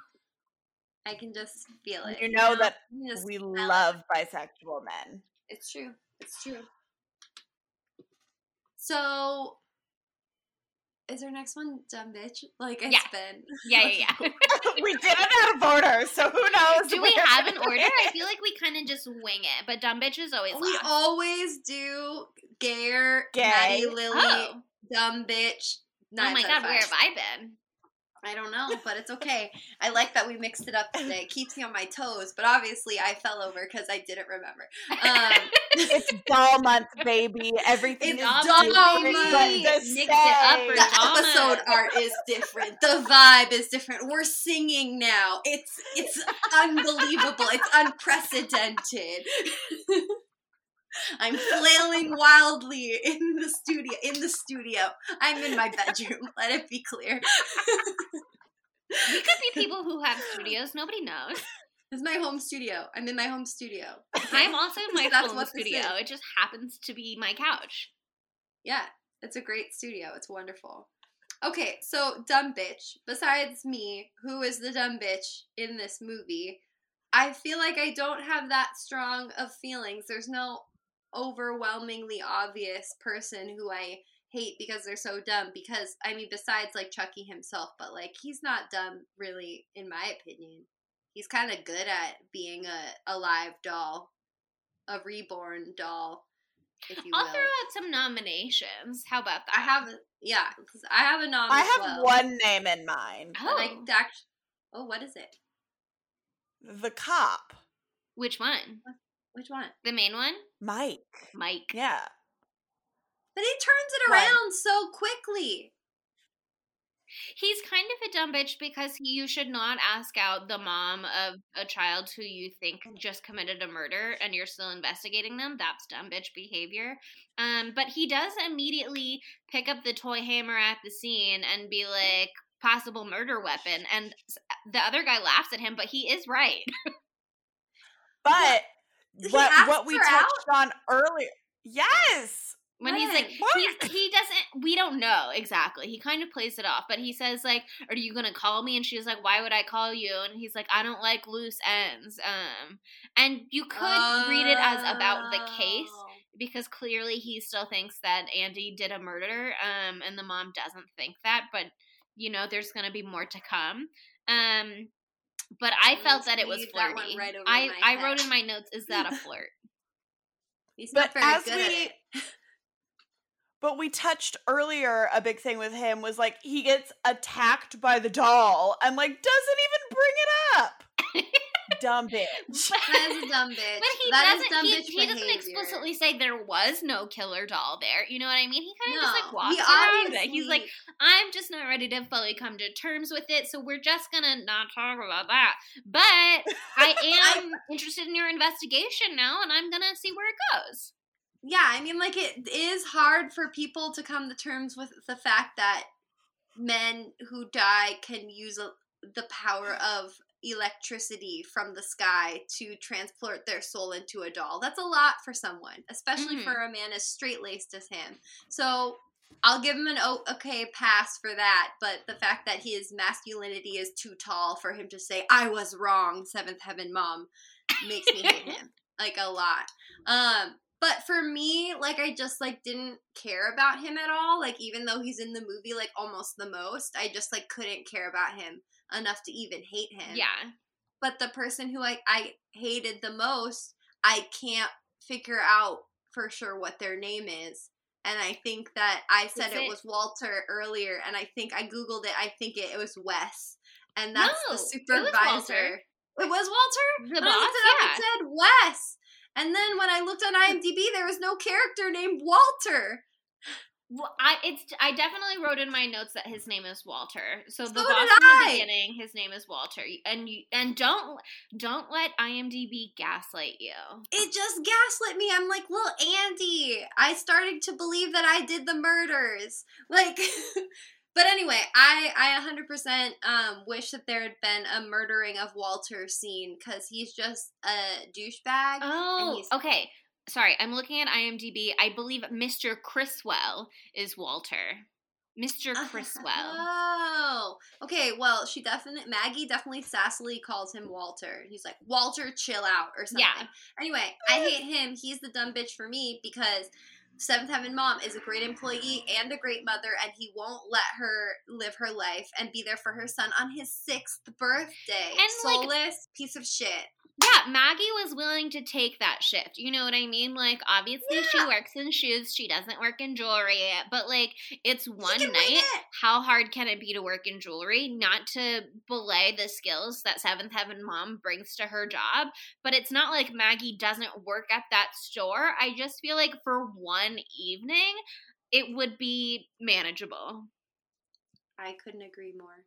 I can just feel it. You know that I can we smell it. love bisexual men. It's true. It's true. So, is our next one dumb bitch? Like it's Yeah. been. Yeah, yeah, yeah. we did it out of order, so who knows? Do we have an order? I feel like we kind of just wing it, but dumb bitch is always We last. always do gayer, Gay. Maddie, Lily, Oh. dumb bitch. oh my god, where have I been? I don't know, but it's okay. I like that we mixed it up today. It keeps me on my toes, but obviously I fell over because I didn't remember. Um, It's doll month, baby. Everything It's is doll different, month. the it up the Drama. episode art is different. The vibe is different. We're singing now. It's it's unbelievable. It's unprecedented. I'm flailing wildly in the studio. In the studio, I'm in my bedroom. Let it be clear. We could be people who have studios. Nobody knows. It's my home studio. I'm in my home studio. I'm also in my That's home studio. It just happens to be my couch. Yeah, it's a great studio. It's wonderful. Okay, so dumb bitch. Besides me, who is the dumb bitch in this movie? I feel like I don't have that strong of feelings. There's no overwhelmingly obvious person who I hate because they're so dumb. Because I mean, besides like Chucky himself, but like he's not dumb really, in my opinion. He's kind of good at being a, a live doll, a reborn doll, if you I'll will. throw out some nominations. How about that? I have, yeah, 'cause I have a nom. I have well. one name in mind. And I Oh, act- oh, what is it? The cop, which one? Which one? The main one? Mike. Mike. Yeah. But he turns it One. around so quickly. He's kind of a dumb bitch because you should not ask out the mom of a child who you think just committed a murder and you're still investigating them. That's dumb bitch behavior. Um, but he does immediately pick up the toy hammer at the scene and be like, possible murder weapon. And the other guy laughs at him, but he is right. But what what we touched on earlier. Yes. When he's like? He, he doesn't, we don't know exactly. He kind of plays it off, but he says, like, are you going to call me? And she's like, why would I call you? And he's like, I don't like loose ends. Um, and you could read it as about the case Oh. because clearly he still thinks that Andy did a murder. Um, and the mom doesn't think that, but you know, there's going to be more to come. Um, but I felt gonna that it was leave flirty. right over I, my I wrote in my notes, is that a flirt? He's But as we- But we touched earlier a big thing with him was like he gets attacked by the doll and like doesn't even bring it up. Dumb bitch. That is a dumb bitch. But he That is doesn't. dumb He, bitch he doesn't explicitly say there was no killer doll there. You know what I mean? He kind of just like walks around it. He's like, I'm just not ready to fully come to terms with it, so we're just gonna not talk about that. But I am interested in your investigation now, and I'm gonna see where it goes. yeah, I mean, like it is hard for people to come to terms with the fact that men who die can use a, the power of electricity from the sky to transport their soul into a doll. That's a lot for someone, especially Mhm. for a man as straight laced as him. So I'll give him an okay pass for that, but the fact that his masculinity is too tall for him to say, I was wrong, seventh heaven mom, makes me hate him like a lot. Um, but for me, like I just like didn't care about him at all. Like even though he's in the movie like almost the most, I just like couldn't care about him enough to even hate him. Yeah, But the person who I I hated the most, I can't figure out for sure what their name is. And I think that I said it, it- was Walter earlier, and I think I googled it. I think it, it was Wes, and that's No, the it was supervisor. Walter. It was Walter. the When I looked it up, Yeah, it said Wes. And then when I looked on IMDb, there was no character named Walter. Well, I it's I definitely wrote in my notes that his name is Walter. So, the So boss did in the beginning, his name is Walter, and you and don't don't let IMDb gaslight you. It just gaslit me. I'm like, well, Andy, I started to believe that I did the murders. Like, but anyway, I I 100% um, wish that there had been a murdering of Walter scene because he's just a douchebag. Oh, okay. Sorry, I'm looking at IMDb. I believe Mr. Criswell is Walter. Mr. Criswell. Oh, okay. Well, she definitely Maggie definitely sassily calls him Walter. He's like Walter, chill out or something. Yeah. Anyway, I hate him. He's the dumb bitch for me because Seventh Heaven Mom is a great employee and a great mother, and he won't let her live her life and be there for her son on his sixth birthday. And, like- Soulless piece of shit. Yeah, Maggie was willing to take that shift. You know what I mean? Like, obviously, she works in shoes. She doesn't work in jewelry. But, like, it's one night. it. How hard can it be to work in jewelry? Not to belay the skills that Seventh Heaven Mom brings to her job. But it's not like Maggie doesn't work at that store. I just feel like for one evening, it would be manageable. I couldn't agree more.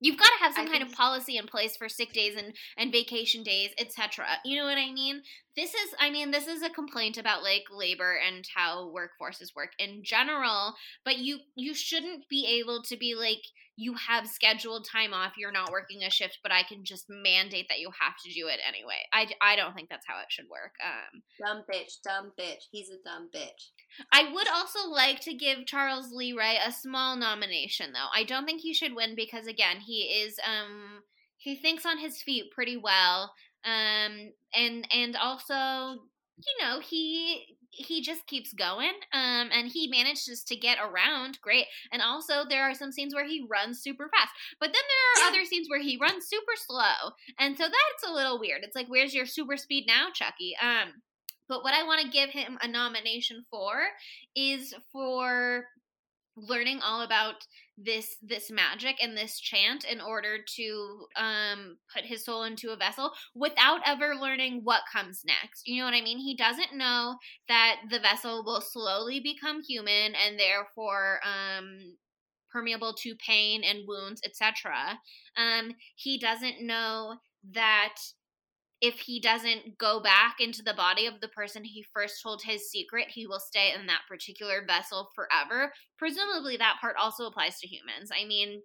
You've got to have some I kind of policy in place for sick days and, and vacation days, etc. You know what I mean? This is, I mean, this is a complaint about like labor and how workforces work in general. But you you shouldn't be able to be like you have scheduled time off, you're not working a shift, but I can just mandate that you have to do it anyway. I, I don't think that's how it should work. Um, Dumb bitch, dumb bitch. He's a dumb bitch. I would also like to give Charles Lee Ray a small nomination though. I don't think he should win because again, he is um he thinks on his feet pretty well. Um and and also, you know, he he just keeps going um and he manages to get around great and also there are some scenes where he runs super fast but then there are other scenes where he runs super slow and so that's a little weird it's like where's your super speed now chucky? Um but what I want to give him a nomination for is for learning all about this this magic and this chant in order to um put his soul into a vessel without ever learning what comes next. You know what I mean? He doesn't know that the vessel will slowly become human and therefore um permeable to pain and wounds, etc. Um he doesn't know that if he doesn't go back into the body of the person he first told his secret, he will stay in that particular vessel forever. Presumably, that part also applies to humans. I mean,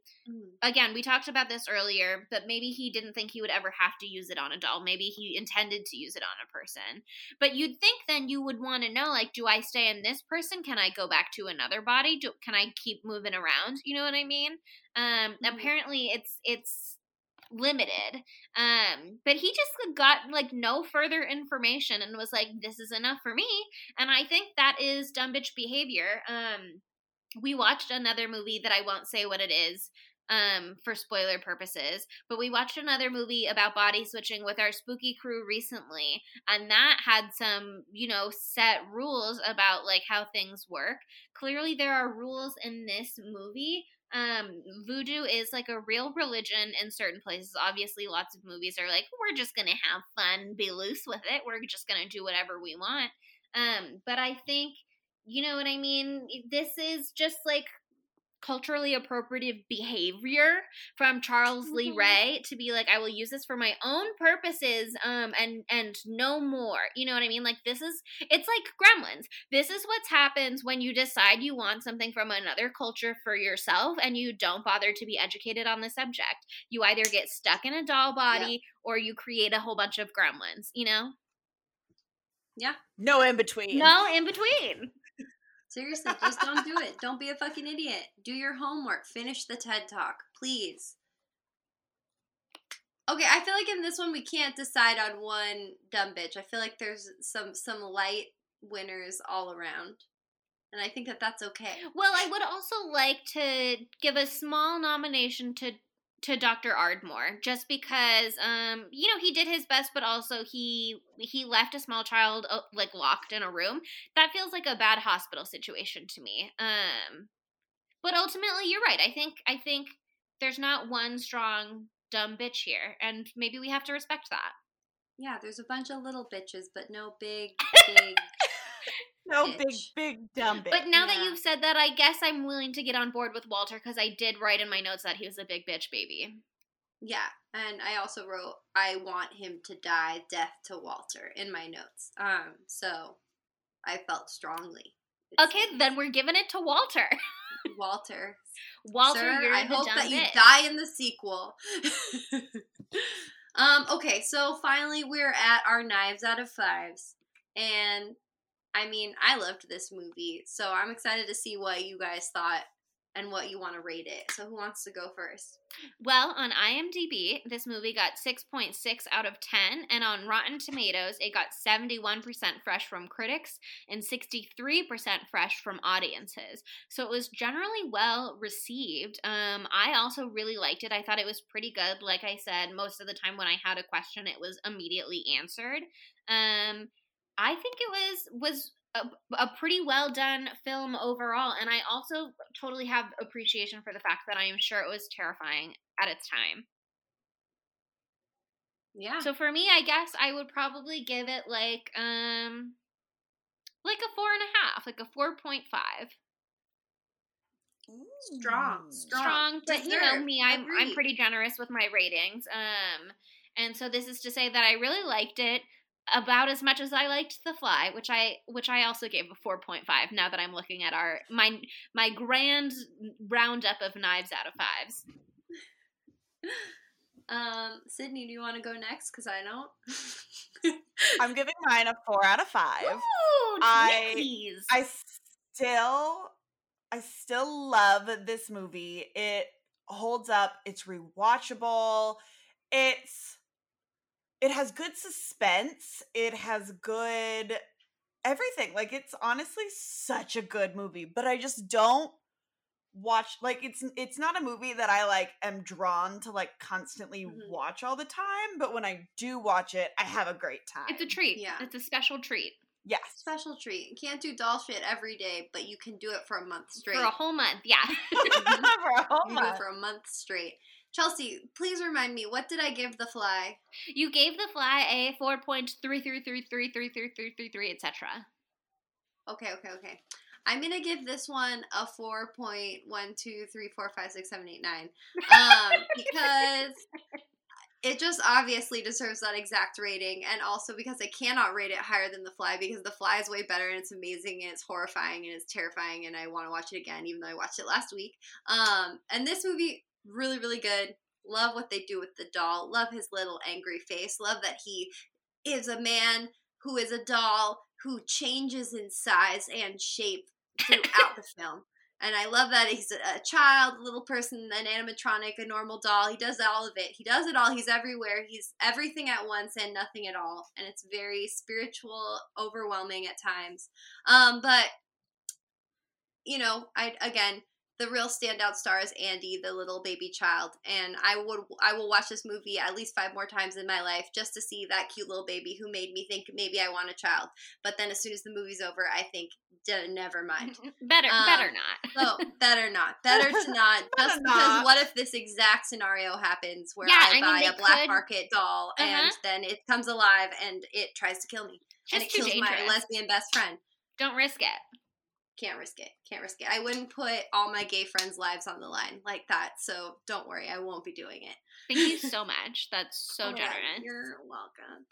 again, we talked about this earlier, but maybe he didn't think he would ever have to use it on a doll. Maybe he intended to use it on a person. But you'd think then you would want to know, like, do I stay in this person? Can I go back to another body? Do, can I keep moving around? You know what I mean? Um, Mhm. Apparently, it's it's limited um but he just got like no further information and was like this is enough for me and i think that is dumb bitch behavior um we watched another movie that i won't say what it is um for spoiler purposes but we watched another movie about body switching with our spooky crew recently and that had some you know set rules about like how things work. Clearly there are rules in this movie um voodoo is like a real religion in certain places. Obviously lots of movies are like we're just gonna have fun be loose with it. We're just gonna do whatever we want. Um but i think you know what i mean? This is just like culturally appropriative behavior from Charles Lee Mhm. Ray to be like I will use this for my own purposes um and and no more. You know what I mean? Like this is it's like gremlins. This is what happens when you decide you want something from another culture for yourself and you don't bother to be educated on the subject. You either get stuck in a doll body or you create a whole bunch of gremlins, you know? Yeah. No in between. No in between. Seriously, just don't do it. Don't be a fucking idiot. Do your homework. Finish the TED Talk, please. Okay, I feel like in this one we can't decide on one dumb bitch. I feel like there's some some light winners all around. And I think that that's okay. Well, I would also like to give a small nomination to to Dr. Ardmore just because um you know he did his best but also he he left a small child uh, like locked in a room. That feels like a bad hospital situation to me. Um but ultimately you're right. I think I think there's not one strong dumb bitch here and maybe we have to respect that. Yeah, there's a bunch of little bitches, but no big, big. No big, Bitch. big dumb bitch. But now that you've said that, I guess I'm willing to get on board with Walter because I did write in my notes that he was a big bitch baby. yeah, and I also wrote, I want him to die, death to Walter, in my notes. Um, so I felt strongly. It's Okay, then we're giving it to Walter. Walter. Walter, Sir, you're I the hope dumb that you die in the sequel. um, okay, so finally we're at our knives out of fives. And I mean, I loved this movie, so I'm excited to see what you guys thought and what you want to rate it. So who wants to go first? Well, on IMDb, this movie got 6.6 out of 10, and on Rotten Tomatoes, it got 71% fresh from critics and 63% fresh from audiences. So it was generally well received. Um, I also really liked it. I thought it was pretty good. Like I said, most of the time when I had a question, it was immediately answered. Um, I think it was was a, a pretty well done film overall, and I also totally have appreciation for the fact that I am sure it was terrifying at its time. Yeah. So for me, I guess I would probably give it like um like a four and a half, like a four point five. strong, strong, Strong, but you know me, I'm I'm pretty generous with my ratings. Um, and so this is to say that I really liked it about as much as I liked The Fly, which I which I also gave a four point five. Now that I'm looking at our my my grand roundup of knives out of fives. Um, Sydney, do you want to go next? Because I don't. I'm giving mine a four out of five. Ooh, I- Twinkies. I still I still love this movie. It holds up. It's rewatchable. It's it has good suspense. It has good everything. Like it's honestly such a good movie, but I just don't watch like it's it's not a movie that I like am drawn to like constantly Mhm. watch all the time, but when I do watch it, I have a great time. It's a treat. Yeah. It's a special treat yes. Special treat. Can't do doll shit every day, but you can do it for a month straight. for a whole month. Yeah. For a whole you can do it month. for a month straight. Chelsea, please remind me, what did I give the fly? You gave the fly a four point three three three three three three three three three etc. Okay, okay, okay. I'm gonna give this one a four point one two three four five six seven eight nine um, because it just obviously deserves that exact rating, and also because I cannot rate it higher than The Fly because The Fly is way better and it's amazing and it's horrifying and it's terrifying and I want to watch it again even though I watched it last week. Um, and this movie really, really good. Love what they do with the doll. Love his little angry face. Love that he is a man who is a doll who changes in size and shape throughout the film. And I love that he's a, child, a little person, an animatronic, a normal doll. He does all of it. He does it all. He's everywhere. He's everything at once and nothing at all. And it's very spiritual, overwhelming at times. Um, but you know, I again, the real standout star is Andy, the little baby child, and I would I will watch this movie at least five more times in my life just to see that cute little baby who made me think maybe I want a child. But then as soon as the movie's over, I think never mind. better, Um, better not. So better not, better to not. Better Just because not. what if this exact scenario happens where Yeah, I, I buy a black could- market doll and Uh-huh. then it comes alive and it tries to kill me and it kills my lesbian best friend. Don't risk it. Can't risk it. Can't risk it. I wouldn't put all my gay friends' lives on the line like that. So don't worry, I won't be doing it. Thank you so much. That's so Oh my God, generous. You're welcome.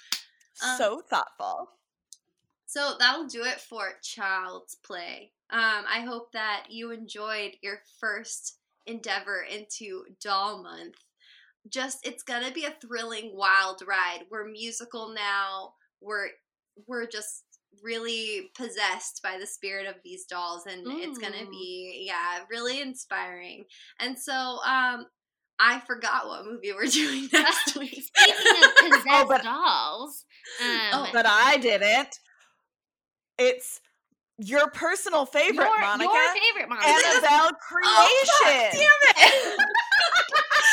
Um, so thoughtful. So that'll do it for Child's Play. Um, I hope that you enjoyed your first endeavor into Doll Month. Just it's gonna be a thrilling, wild ride. We're musical now. We're we're just really possessed by the spirit of these dolls, and it's gonna be yeah, really inspiring. And so um, I forgot what movie we're doing next week. Speaking of possessed Oh, but- dolls, um, Oh, But I didn't. It's your personal favorite, your, Monica. your favorite Monica. Annabelle Oh, fuck, Creation. damn it!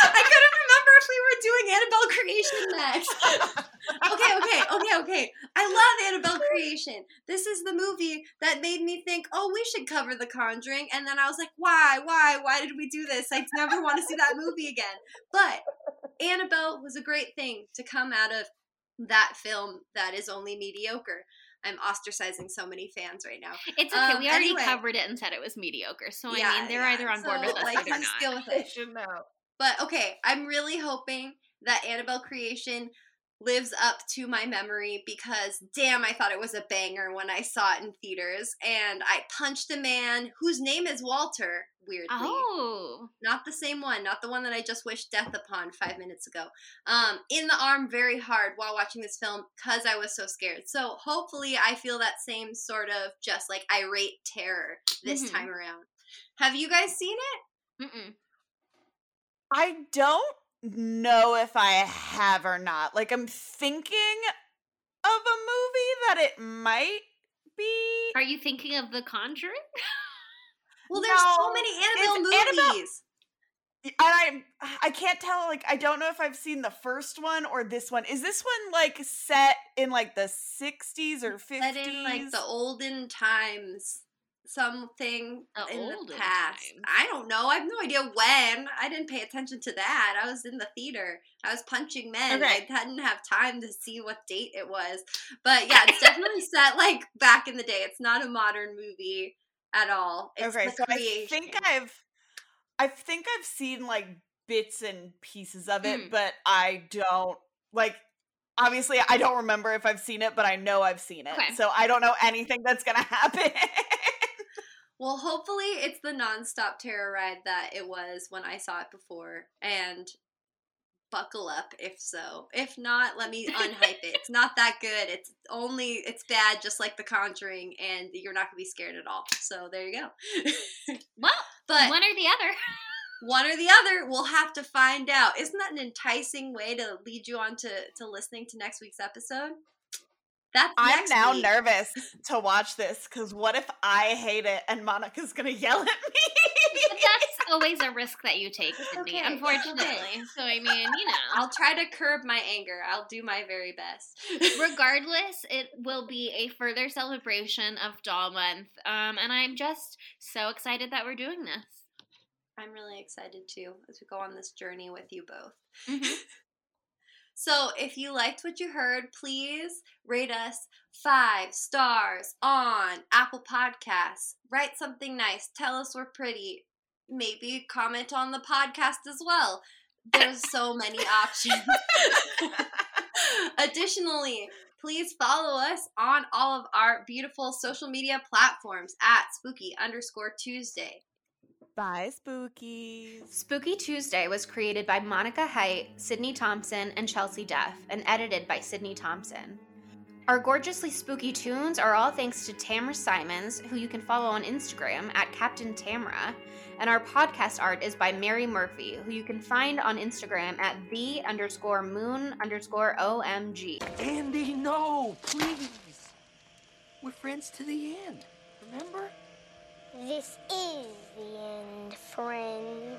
I couldn't remember if we were doing Annabelle Creation next. okay, okay, okay, okay. I love Annabelle Creation. This is the movie that made me think, oh, we should cover The Conjuring. And then I was like, why, why, why did we do this? I never want to see that movie again. But Annabelle was a great thing to come out of that film that is only mediocre. I'm ostracizing so many fans right now. it's okay. um, we already anyway. covered it and said it was mediocre. So I mean, they're yeah. either on board So, with us like, or they're just not. deal with I it. should know. But okay, I'm really hoping that Annabelle Creation lives up to my memory because damn, I thought it was a banger when I saw it in theaters. And I punched a man whose name is Walter, weirdly. Oh. Not the same one, not the one that I just wished death upon five minutes ago. Um, in the arm very hard while watching this film because I was so scared. So hopefully I feel that same sort of just like irate terror this Mhm. time around. Have you guys seen it? Mm-mm. I don't know if I have or not. Like I'm thinking of a movie that it might be. Are you thinking of The Conjuring? Well, there's so many Annabelle Annabelle- movies. And I I can't tell like I don't know if I've seen the first one or this one. Is this one like set in like the 60s or 50s? Set in like the olden times, something in the past. times. I don't know. I have no idea when. I didn't pay attention to that. I was in the theater. I was punching men. Okay. I didn't have time to see what date it was. But yeah, it's definitely set like back in the day. It's not a modern movie at all. It's okay, so I think I've I think I've seen like bits and pieces of it, Mm. but I don't like obviously I don't remember if I've seen it, but I know I've seen it. Okay. So I don't know anything that's gonna happen. Well, hopefully it's the nonstop terror ride that it was when I saw it before. And buckle up if so. If not, let me unhype it. It's not that good. It's only it's bad just like The Conjuring and you're not going to be scared at all. So there you go. Well, but one or the other. one or the other, we'll have to find out. Isn't that an enticing way to lead you on to to listening to next week's episode? That's I'm next now week. nervous to watch this because what if I hate it and Monica's gonna yell at me? But that's always a risk that you take, Sydney, Okay, unfortunately. So, I mean, you know. I'll try to curb my anger. I'll do my very best. Regardless, it will be a further celebration of Doll Month. Um, and I'm just so excited that we're doing this. I'm really excited too as we go on this journey with you both. Mhm. So, if you liked what you heard, please rate us five stars on Apple Podcasts. Write something nice. Tell us we're pretty. Maybe comment on the podcast as well. There's so many options. Additionally, please follow us on all of our beautiful social media platforms at spooky underscore Tuesday. Bye, spookies. Spooky Tuesday was created by Monica Height, Sydney Thompson, and Chelsea Duff, and edited by Sydney Thompson. Our gorgeously spooky tunes are all thanks to Tamra Simons, who you can follow on Instagram at Captain Tamra, and our podcast art is by Mary Murphy, who you can find on Instagram at the underscore moon underscore OMG. Andy, no, please. We're friends to the end. Remember? This is the end, friend.